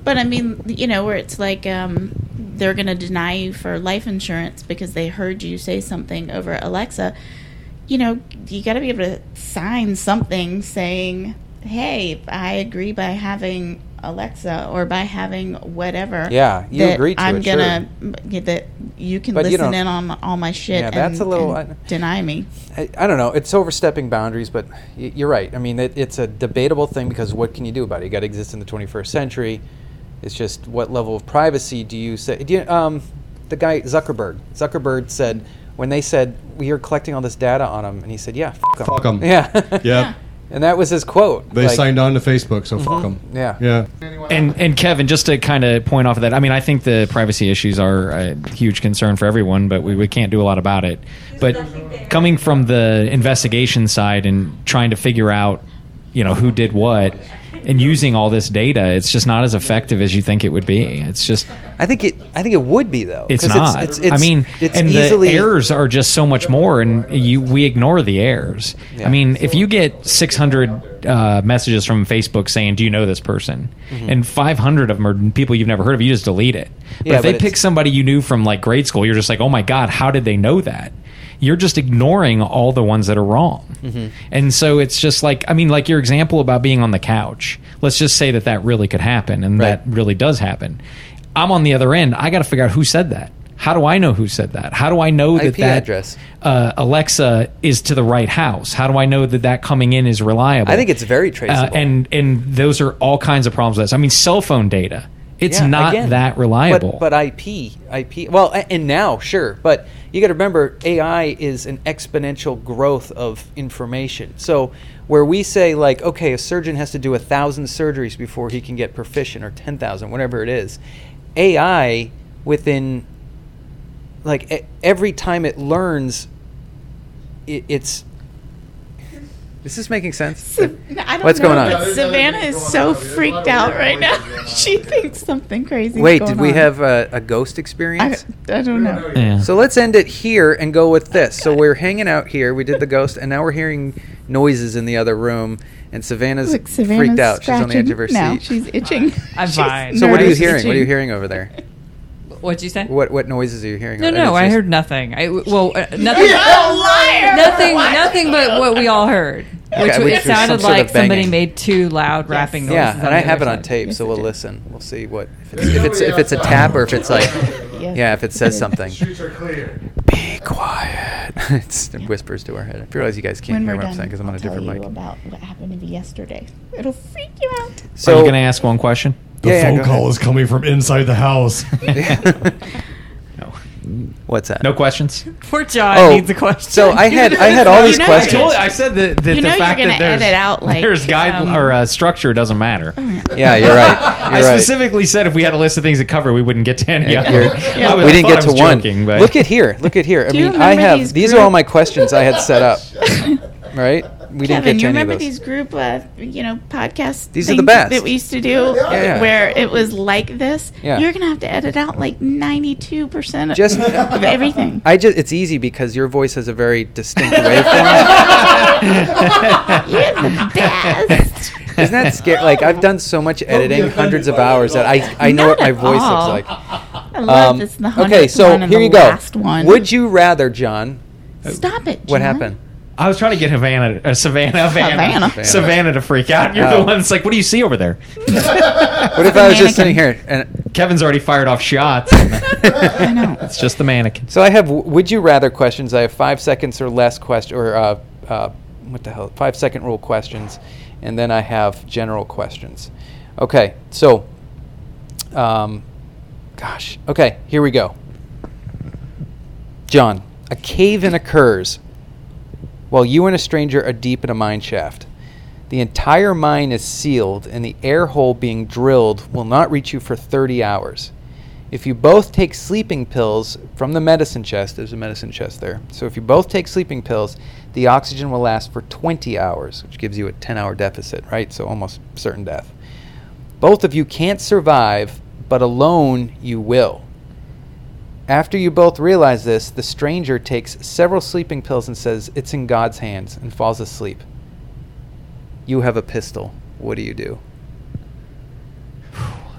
but I mean you know where it's like um they're going to deny you for life insurance because they heard you say something over Alexa you know, you got to be able to sign something saying, "Hey, I agree by having Alexa or by having whatever." Yeah, you agree to I'm it, gonna yeah, that you can But listen don't- in on all my shit. Yeah, that's and- a little- I- deny me. I, I don't know. It's overstepping boundaries, but y- you're right. I mean, it, it's a debatable thing because what can you do about it? You got to exist in the 21st century. It's just what level of privacy do you say? Do you, um, the guy Zuckerberg. Zuckerberg said when they said we are collecting all this data on him, and he said, "Yeah, fuck 'em." Fuck 'em. Yeah, Yep. and that was his quote. They Like, signed on to Facebook, so fuck mm-hmm. them. Yeah. Yeah. And and Kevin, just to kind of point off of that, I mean, I think the privacy issues are a huge concern for everyone, but we, we can't do a lot about it. But coming from the investigation side and trying to figure out, you know, who did what, and using all this data, it's just not as effective as you think it would be. It's just I think it. I think it would be though. it's not. It's, it's, I mean, it's and easily the errors are just so much more, and you we ignore the errors. Yeah. I mean, if you get 600 uh, messages from Facebook saying, "Do you know this person?" and 500 of them are people you've never heard of, you just delete it. But Mm-hmm. Yeah, if they but pick somebody you knew from like grade school, you're just like, "Oh my god, how did they know that?" You're just ignoring all the ones that are wrong. Mm-hmm. And so it's just like, I mean, like your example about being on the couch. Let's just say that that really could happen, and Right. that really does happen. I'm on the other end. I got to figure out who said that. How do I know who said that? How do I know that IP that address. Uh, Alexa is to the right house? How do I know that that coming in is reliable? I think it's very traceable. Uh, and and those are all kinds of problems. With this. I mean, cell phone data. It's Yeah, not again, that reliable. But, but IP, IP. Well, and now, sure, but you got to remember, AI is an exponential growth of information. So where we say like, okay, a surgeon has to do a thousand surgeries before he can get proficient, or ten thousand, whatever it is, AI within like every time it learns, it, it's. Is this making sense? I don't What's know, going on? but Savanna is so freaked out right now. she thinks something crazy. Wait, did we have a, a ghost I, experience? I don't know. yeah. So let's end it here and go with this. Oh, so we're hanging out here. We did the ghost, and now we're hearing noises in the other room. And Savanna's, Look, Savanna's freaked out. She's on the edge of her scratching now. seat. She's itching. I'm She's fine. So what are you nervous hearing? What are you itching. hearing over there? What'd you say? What what noises are you hearing? No, no, I just- heard nothing. I well, uh, nothing. Nothing, nothing but what we all heard, which, Okay, which it was some sounded sort of like somebody banging. made two loud rapping noises. Yeah, on and I the have it other on side. tape, so we'll listen. We'll see what if it's if it's, if it's a tap or if it's like yeah, if it says something. Streets are clear. Be quiet. it's, it whispers to our head. I realize you guys can't When hear we're what I'm done, saying because I'm on I'll a different tell mic. about what happened to me yesterday. It'll freak you out. So are you going to ask one question? The Yeah, yeah, phone go call ahead. is coming from inside the house. No. What's that? No questions. Poor John Oh, needs a question. so I had I had all You these know I questions. told I said that, that You the know fact you're that there's edit out, like, there's guide um, or uh, structure doesn't matter. Yeah, you're right. I You're right. specifically said if we had a list of things to cover, we wouldn't get to any Yeah, of them. I was- we didn't thought get I to was one. joking, but- Look at here. Look at here. I mean, I have these these are all my questions I had set up. Right? We didn't Kevin, get you any of remember those. these group, uh, you know, podcasts? These are the best. that we used to do, yeah. where it was like this. Yeah. You're gonna have to edit out like 92 percent of, everything. I just it's easy because your voice has a very distinct waveform. You're the best. Isn't that scary? Like I've done so much editing, hundreds of hours that I I know what my voice all. looks like. I love Um, this. The okay, so one and here the you go. Last one. Would you rather, John? stop it? What happened? I was trying to get Havana, uh, Savanna, Havana, Savanna. Savanna to freak out. You're Oh. the one that's like, "What do you see over there?" What if I was just sitting here and Kevin's already fired off shots. I know. it's just the mannequin. So I have w- would you rather questions. I have five seconds or less question or uh, uh, what the hell? Five second rule questions, and then I have general questions. Okay, so, um, gosh, okay, here we go. John, a cave-in occurs while you and a stranger are deep in a mine shaft. The entire mine is sealed, and the air hole being drilled will not reach you for 30 hours. If you both take sleeping pills from the medicine chest, there's a medicine chest there. So if you both take sleeping pills, the oxygen will last for 20 hours, which gives you a 10 hour deficit, right? So almost certain death. Both of you can't survive, but alone you will. After you both realize this, the stranger takes several sleeping pills and says, It's in God's hands, and falls asleep. You have a pistol. What do you do?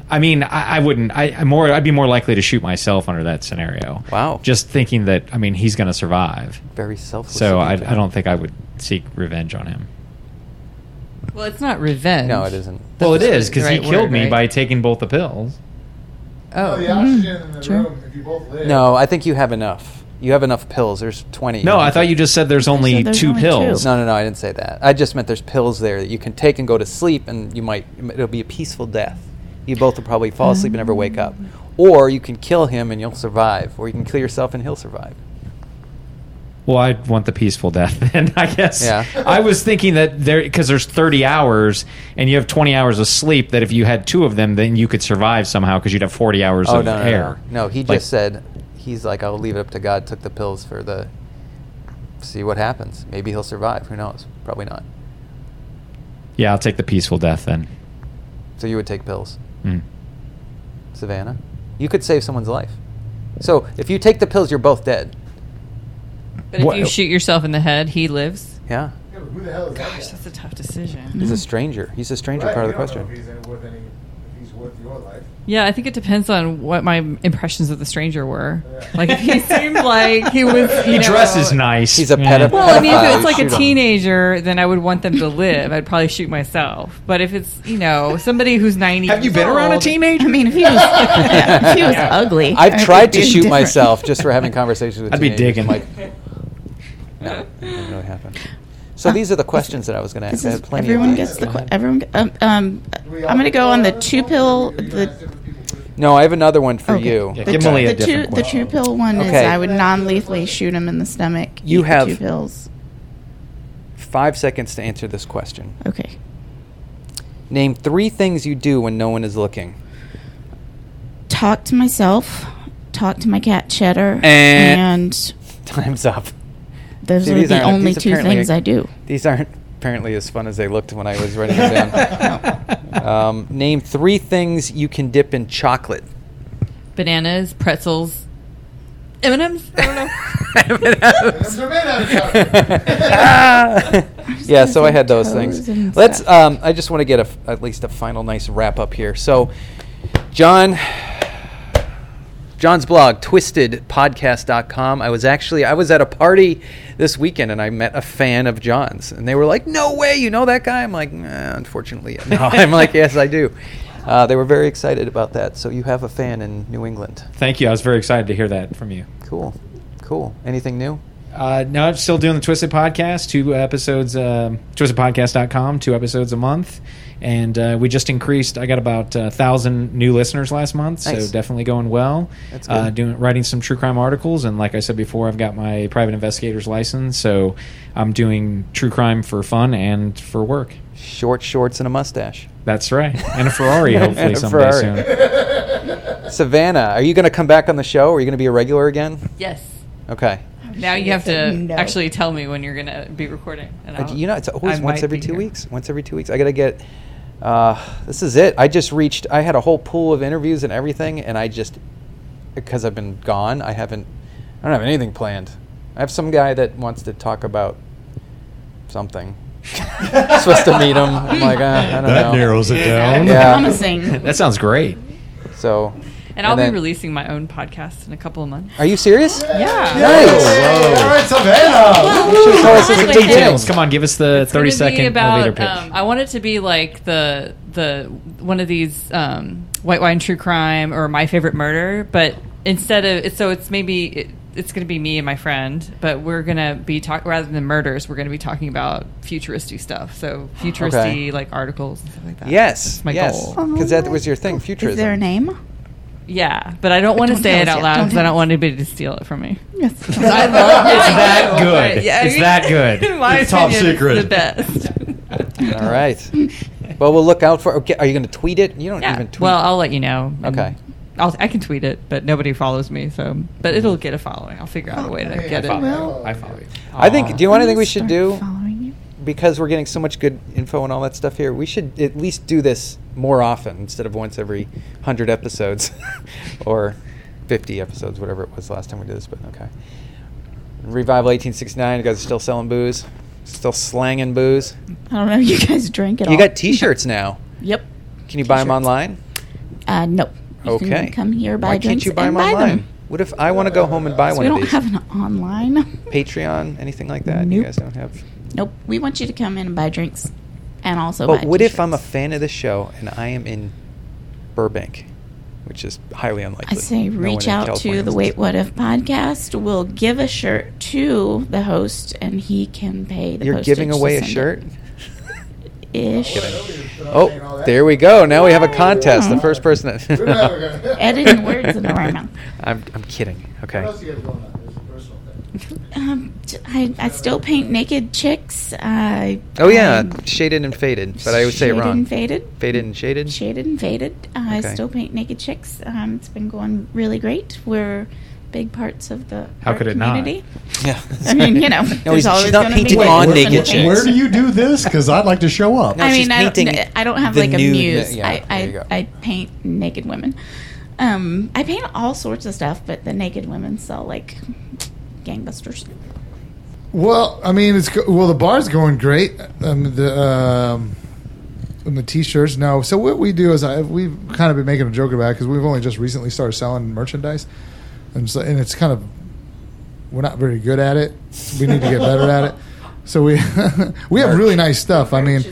I mean, I, I wouldn't. I, I'm more. I'd be more likely to shoot myself under that scenario. Wow. Just thinking that. I mean, he's going to survive. Very selfless. So I, I don't think I would seek revenge on him. well, it's not revenge. No, it isn't. Well, it is because the he killed word, me right? by taking both the pills. Oh, oh mm-hmm. the oxygen in the sure. room, if you both live. No, I think you have enough. You have enough pills. There's 20. No, I thought you just said there's only there's two only pills. two. No, no, no. I didn't say that. I just meant there's pills there that you can take and go to sleep, and you might. It'll be a peaceful death. You both will probably fall asleep and never wake up. Mm-hmm. Or you can kill him and you'll survive. Or you can kill yourself and he'll survive. Well, I want the peaceful death then, I guess. Yeah. I was thinking that there because there's 30 hours and you have 20 hours of sleep. That if you had two of them, then you could survive somehow because you'd have 40 hours Oh of no, no, hair. no, no. He Like- just said he's like, I'll leave it up to God. Took the pills for the. See what happens. Maybe he'll survive. Who knows? Probably not. Yeah, I'll take the peaceful death then. So you would take pills, Mm. Savanna. You could save someone's life. So if you take the pills, you're both dead. But if What- you shoot yourself in the head, he lives. Yeah. Yeah, but who the hell is that Gosh, guy? that's a tough decision. He's a stranger. He's a stranger. Right, part of the don't know question. If he's worth any, if he's worth your life. Yeah, I think it depends on what my impressions of the stranger were. Like if he seemed like he was, you He know, dresses nice. He's a Yeah. pedo- Well, I mean, if it's like shoot a 'em. teenager, then I would want them to live. I'd probably shoot myself. But if it's you know somebody who's ninety, Have you years been around a old- teenager? I mean, if he was, if he was ugly, I I've would tried to be shoot different. myself just for having conversations with I'd be teenagers. digging. Like, no, didn't really happen. So these are the questions that I was going to ask. This I is, had plenty everyone of gets the. Go que- Everyone. Um, um, I'm going to go on the two pill. The, No, I have another one for okay. you. Yeah, the, give two, Millie a the two different the two pill one is I would non-lethally shoot him in the stomach. You eat the have- two pills. Five seconds to answer this question. Okay. Name three things you do when no one is looking. Talk to myself. Talk to my cat Cheddar. And- and Time's up. Those See, are the only two things I do. These aren't apparently as fun as they looked when I was writing them down. um, name three things you can dip in chocolate. bananas, pretzels, M and M's. I don't know. That's what I mean. yeah, so I had those things. Let's. Um, I just want to get a f at least a final nice wrap up here. So, John. John's blog, twistedpodcast.com. I was actually I was at a party this weekend and I met a fan of John's and they were like, "No way, you know that guy?" I'm like, nah, "Unfortunately, no." I'm like, "Yes, I do." Uh, they were very excited about that. So you have a fan in New England. Thank you. I was very excited to hear that from you. Cool, cool. Anything new? Uh, no, I'm still doing the Twisted Podcast. Two episodes, um twistedpodcast.com, two episodes a month. And uh, we just increased. I got about a thousand new listeners last month, Nice. so definitely going well. That's Uh, doing writing some true crime articles, and like I said before, I've got my private investigator's license, so I'm doing true crime for fun and for work. Short shorts and a mustache. That's right, and a Ferrari hopefully a someday Ferrari. soon. Savanna, are you going to come back on the show? Are you going to be a regular again? Yes. Okay. Now you have to No. actually tell me when you're going to be recording. And Uh, you know, it's always I once every two here. weeks. Once every two weeks. I got to get. Uh, this is it. I just reached. I had a whole pool of interviews and everything, and I just because I've been gone, I haven't. I don't have anything planned. I have some guy that wants to talk about something. Supposed to meet him. I'm like, uh, I don't That know. narrows it down. Yeah. Promising. That sounds great. So. And I'll then- be releasing my own podcast in a couple of months. Are you serious? Yeah. Nice. All right, Savanna. Tell us the wait, wait. details. Come on, give us the It's gonna 30 be second elevator pitch. Um, I want it to be like the the one of these um, white wine true crime or my favorite murder, but instead of so it's maybe it, it's going to be me and my friend, but we're going to be talk rather than murders, we're going to be talking about futuristy stuff. So futuristy Okay. like articles and stuff like that. Yes. That's my yes. goal. Because that was your thing, Futurism. Is futurism. there a name? Yeah, but I don't want to say it out loud because I don't want anybody to steal it from me. Yes. I love it. It's that good. It's that good. In my It's top secret. The best. All right. Well, we'll look out for. Okay, are you going to tweet it? You don't Yeah. even tweet. Well, I'll let you know. Okay. I'll, I can tweet it, but nobody follows me, so but it'll get a following. I'll figure out a way to get it. I follow you. I think. Do you want to think we should Start do? Because we're getting so much good info and all that stuff here, we should at least do this more often instead of once every hundred episodes, or fifty episodes, whatever it was last time we did this. But okay. Revival 1869. You guys are still selling booze, still slanging booze. I don't know. If you guys drink it all. You got T-shirts now. Yep. Can you buy them online? Uh, no. You Okay. Can come here, buy Why can't you buy them buy online? them. What if I want to go home and buy So one we don't these? have an online. Patreon, anything like that? You guys don't have. Nope. We want you to come in and buy drinks, and also. But buy what if I'm a t-shirts. fan of the show and I am in Burbank, which is highly unlikely? I say No reach in out to the. Wait What If podcast. We'll give a shirt to the host, and he can pay the. You're giving postage to away a shirt. Ish. Oh, there we go. Now we have a contest. The first person that. Editing words in the right mouth. I'm, I'm kidding. Okay. Um, t- I, I still paint naked chicks. I Oh yeah, I'm shaded and faded, but I would say it shaded wrong. And faded. Faded and shaded. Shaded and faded. Uh, I still paint naked chicks. Um, it's been going really great. We're big parts of the How art could it not? community. Yeah. I mean, you know, No, there's he's- always she's not gonna be painting on naked chicks. Where do you do this? Because I'd like to show up. No, I mean, I don't, I don't have like a nude- muse. yeah, I, there you go. I, I paint naked women. Um, I paint all sorts of stuff, but the naked women sell like gangbusters. Well, I mean, it's go- well, the bar's going great. Um, the um, and the t-shirts. No, so what we do is I we've kind of been making a joke about because we've only just recently started selling merchandise, and so and it's kind of we're not very good at it. We need to get better at it. So we we have really nice stuff. I mean,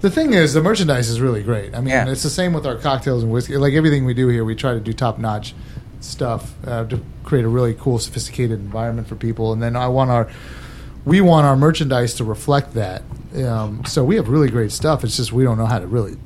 the thing is, the merchandise is really great. I mean, Yeah. it's the same with our cocktails and whiskey. Like everything we do here, we try to do top notch stuff uh, to create a really cool, sophisticated environment for people. And then I want our we want our merchandise to reflect that. Um, so we have really great stuff. It's just we don't know how to really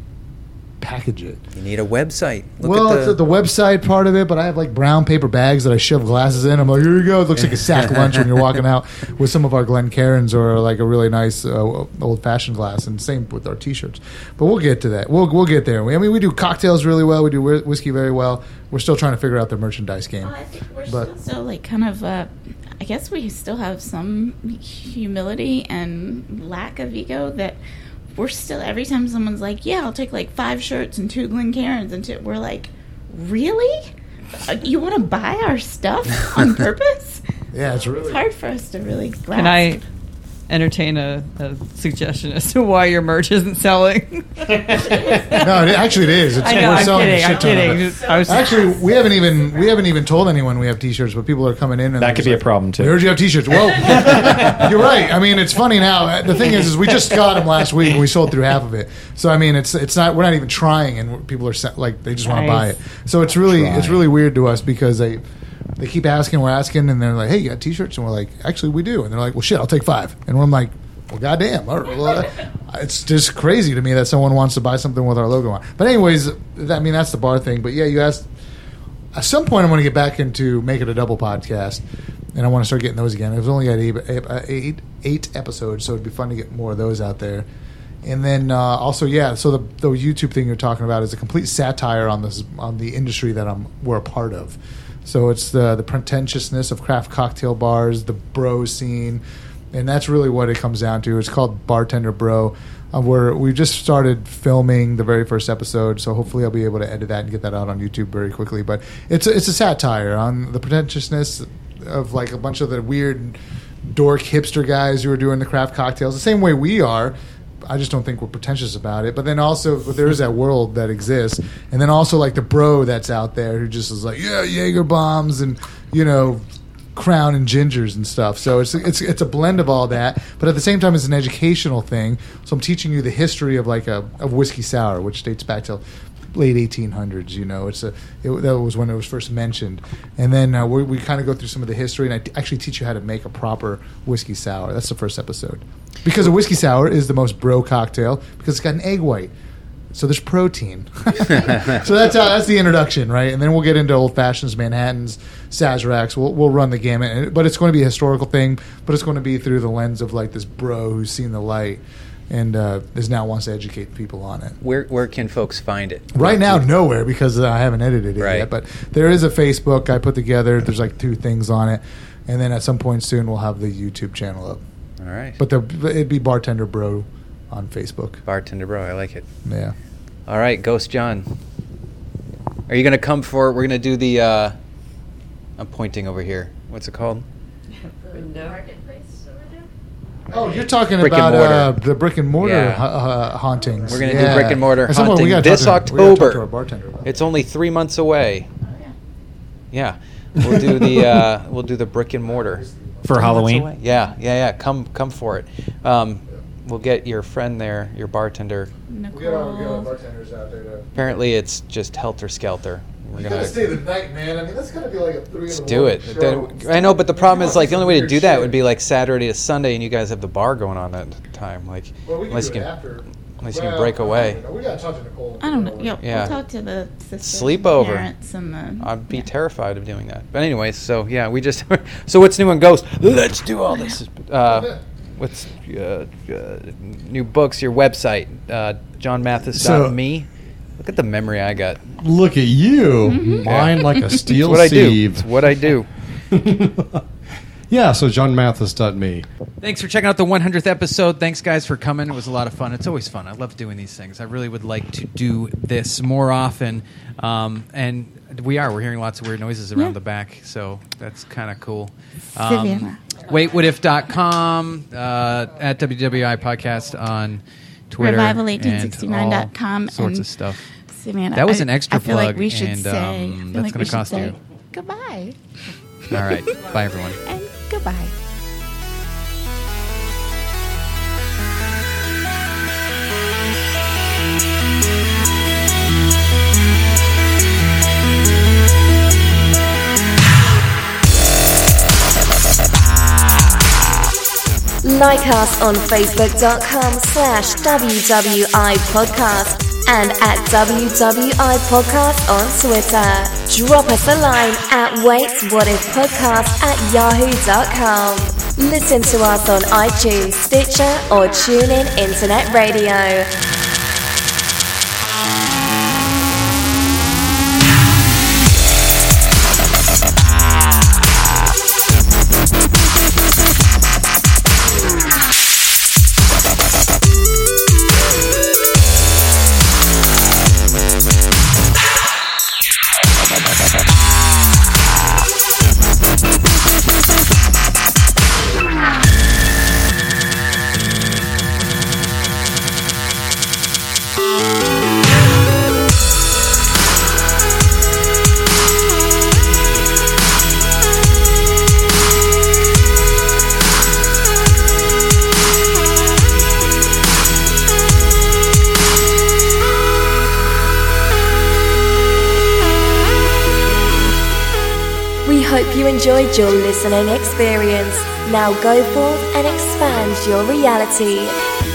package it. You need a website. Look well, at it's the, the, website part of it, but I have like brown paper bags that I shove glasses in. I'm like, here you go. It looks like a sack lunch when you're walking out with some of our Glencairns or like a really nice uh, old fashioned glass, and same with our T-shirts. But we'll get to that. We'll we'll get there. I mean, we do cocktails really well. We do whiskey very well. We're still trying to figure out the merchandise game. Well, I think we're But- still so like kind of. Uh, I guess we still have some humility and lack of ego that we're still. Every time someone's like, "Yeah, I'll take like five shirts and two Glencairns," and two, we're like, "Really? Uh, you want to buy our stuff on purpose?" Yeah, it's really It's hard for us to really grasp. Can I entertain a, a suggestion as to why your merch isn't selling? no. It, actually, it is. It's, I know, we're I'm selling a kidding, shit I'm ton of kidding. it. Just- I was- Actually, we haven't even we haven't even told anyone we have T-shirts, but people are coming in and That could just be a problem too. I heard you have T-shirts. Well, you're right. I mean, it's funny now. Uh, the thing is, is we just got them last week and we sold through half of it. So I mean, it's it's not we're not even trying, and people are like they just want to buy it. So it's really it's really weird to us because they. They keep asking, we're asking, and they're like, "Hey, you got T-shirts?" And we're like, "Actually, we do." And they're like, "Well, shit, I'll take five. And I'm like, "Well, goddamn, all right, well, uh, it's just crazy to me that someone wants to buy something with our logo on." But anyways, I mean that's the bar thing. But yeah, you asked. At some point, I want to get back into make it a double podcast, and I want to start getting those again. It was only got eight, eight, eight, eight episodes, so it'd be fun to get more of those out there. And then uh, also, yeah. So the, the YouTube thing you're talking about is a complete satire on this on the industry that I'm we're a part of. So it's the the pretentiousness of craft cocktail bars, the bro scene, and that's really what it comes down to. It's called Bartender Bro. Uh, where we just started filming the very first episode, so hopefully I'll be able to edit that and get that out on YouTube very quickly. But it's a, it's a satire on the pretentiousness of like a bunch of the weird dork hipster guys who are doing the craft cocktails the same way we are. I just don't think we're pretentious about it. But then also, there is that world that exists, and then also like the bro that's out there who just is like, yeah, Jaeger bombs and you know, Crown and gingers and stuff. So it's it's it's a blend of all that, but at the same time, it's an educational thing. So I'm teaching you the history of like a of whiskey sour, which dates back to late 1800s. You know, it's a it, that was when it was first mentioned, and then uh, we, we kind of go through some of the history, and I t- actually teach you how to make a proper whiskey sour. That's the first episode, because a whiskey sour is the most bro cocktail because it's got an egg white. So there's protein. so that's how that's the introduction, right? And then we'll get into old fashions, Manhattans, Sazeracs. We'll we'll run the gamut, but it's going to be a historical thing. But it's going to be through the lens of like this bro who's seen the light and uh, is now wants to educate people on it. Where where can folks find it? Right now, nowhere because I haven't edited it Right. yet. But there is a Facebook I put together. There's like two things on it, and then at some point soon we'll have the YouTube channel up. All right. But the, it'd be Bartender Bro on Facebook. Bartender Bro, I like it. Yeah. All right, Ghost John. Are you going to come for We're going to do the. Uh, I'm pointing over here. What's it called? Oh, you're talking Brick about uh, the brick and mortar Yeah. ha- uh, hauntings. We're going to Yeah. do brick and mortar At some point, we hunting gotta this to- we gotta October. our bartender about It's only three months away. Yeah, we'll do the uh, we'll do the brick and mortar For Halloween? Yeah, yeah, yeah. Come come for it. Um, we'll get your friend there, your bartender. We got our, we got our bartenders out there. To, Apparently, it's just helter skelter. We're you gonna gotta stay the night, man. I mean, that's gotta be like a three. Let's in the do it. show. Then- I know, but the problem is like the only way to do that shit. would be like Saturday to Sunday, and you guys have the bar going on that time. Like Well, we can unless do you can, after. unless you can break away. We gotta talk to Nicole. I don't know. Yeah, Yeah. we'll talk to the sisters, Sleepover. and parents, and the. I'd be terrified of doing that. But anyways, so yeah, we just. so what's new on Ghost? Let's do all this. Uh, what's uh, uh, new books? Your website, uh, johnmathis.me. Look at the memory I got. Look at you, mine like a It's steel what I do. sieve. It's what I do. Yeah, so johnmathis.me. Thanks for checking out the 100th episode. Thanks, guys, for coming. It was a lot of fun. It's always fun. I love doing these things. I really would like to do this more often. Um, and we are. We're hearing lots of weird noises around Yeah. the back, so that's kind of cool. Viviana. WaitWhatIf.com, uh, at WWI Podcast on Twitter. Revival1869.com and sorts of stuff. Savanna, That was I- an extra I feel like plug, we should and, say. um, that's like gonna cost say you. Goodbye All right. Bye, everyone. and goodbye. Like us on facebook.com slash WWI podcast and at WWI podcast on Twitter. Drop us a line at waits what if podcast at yahoo.com. Listen to us on iTunes, Stitcher or TuneIn Internet Radio. Your listening experience. Now go forth and expand your reality.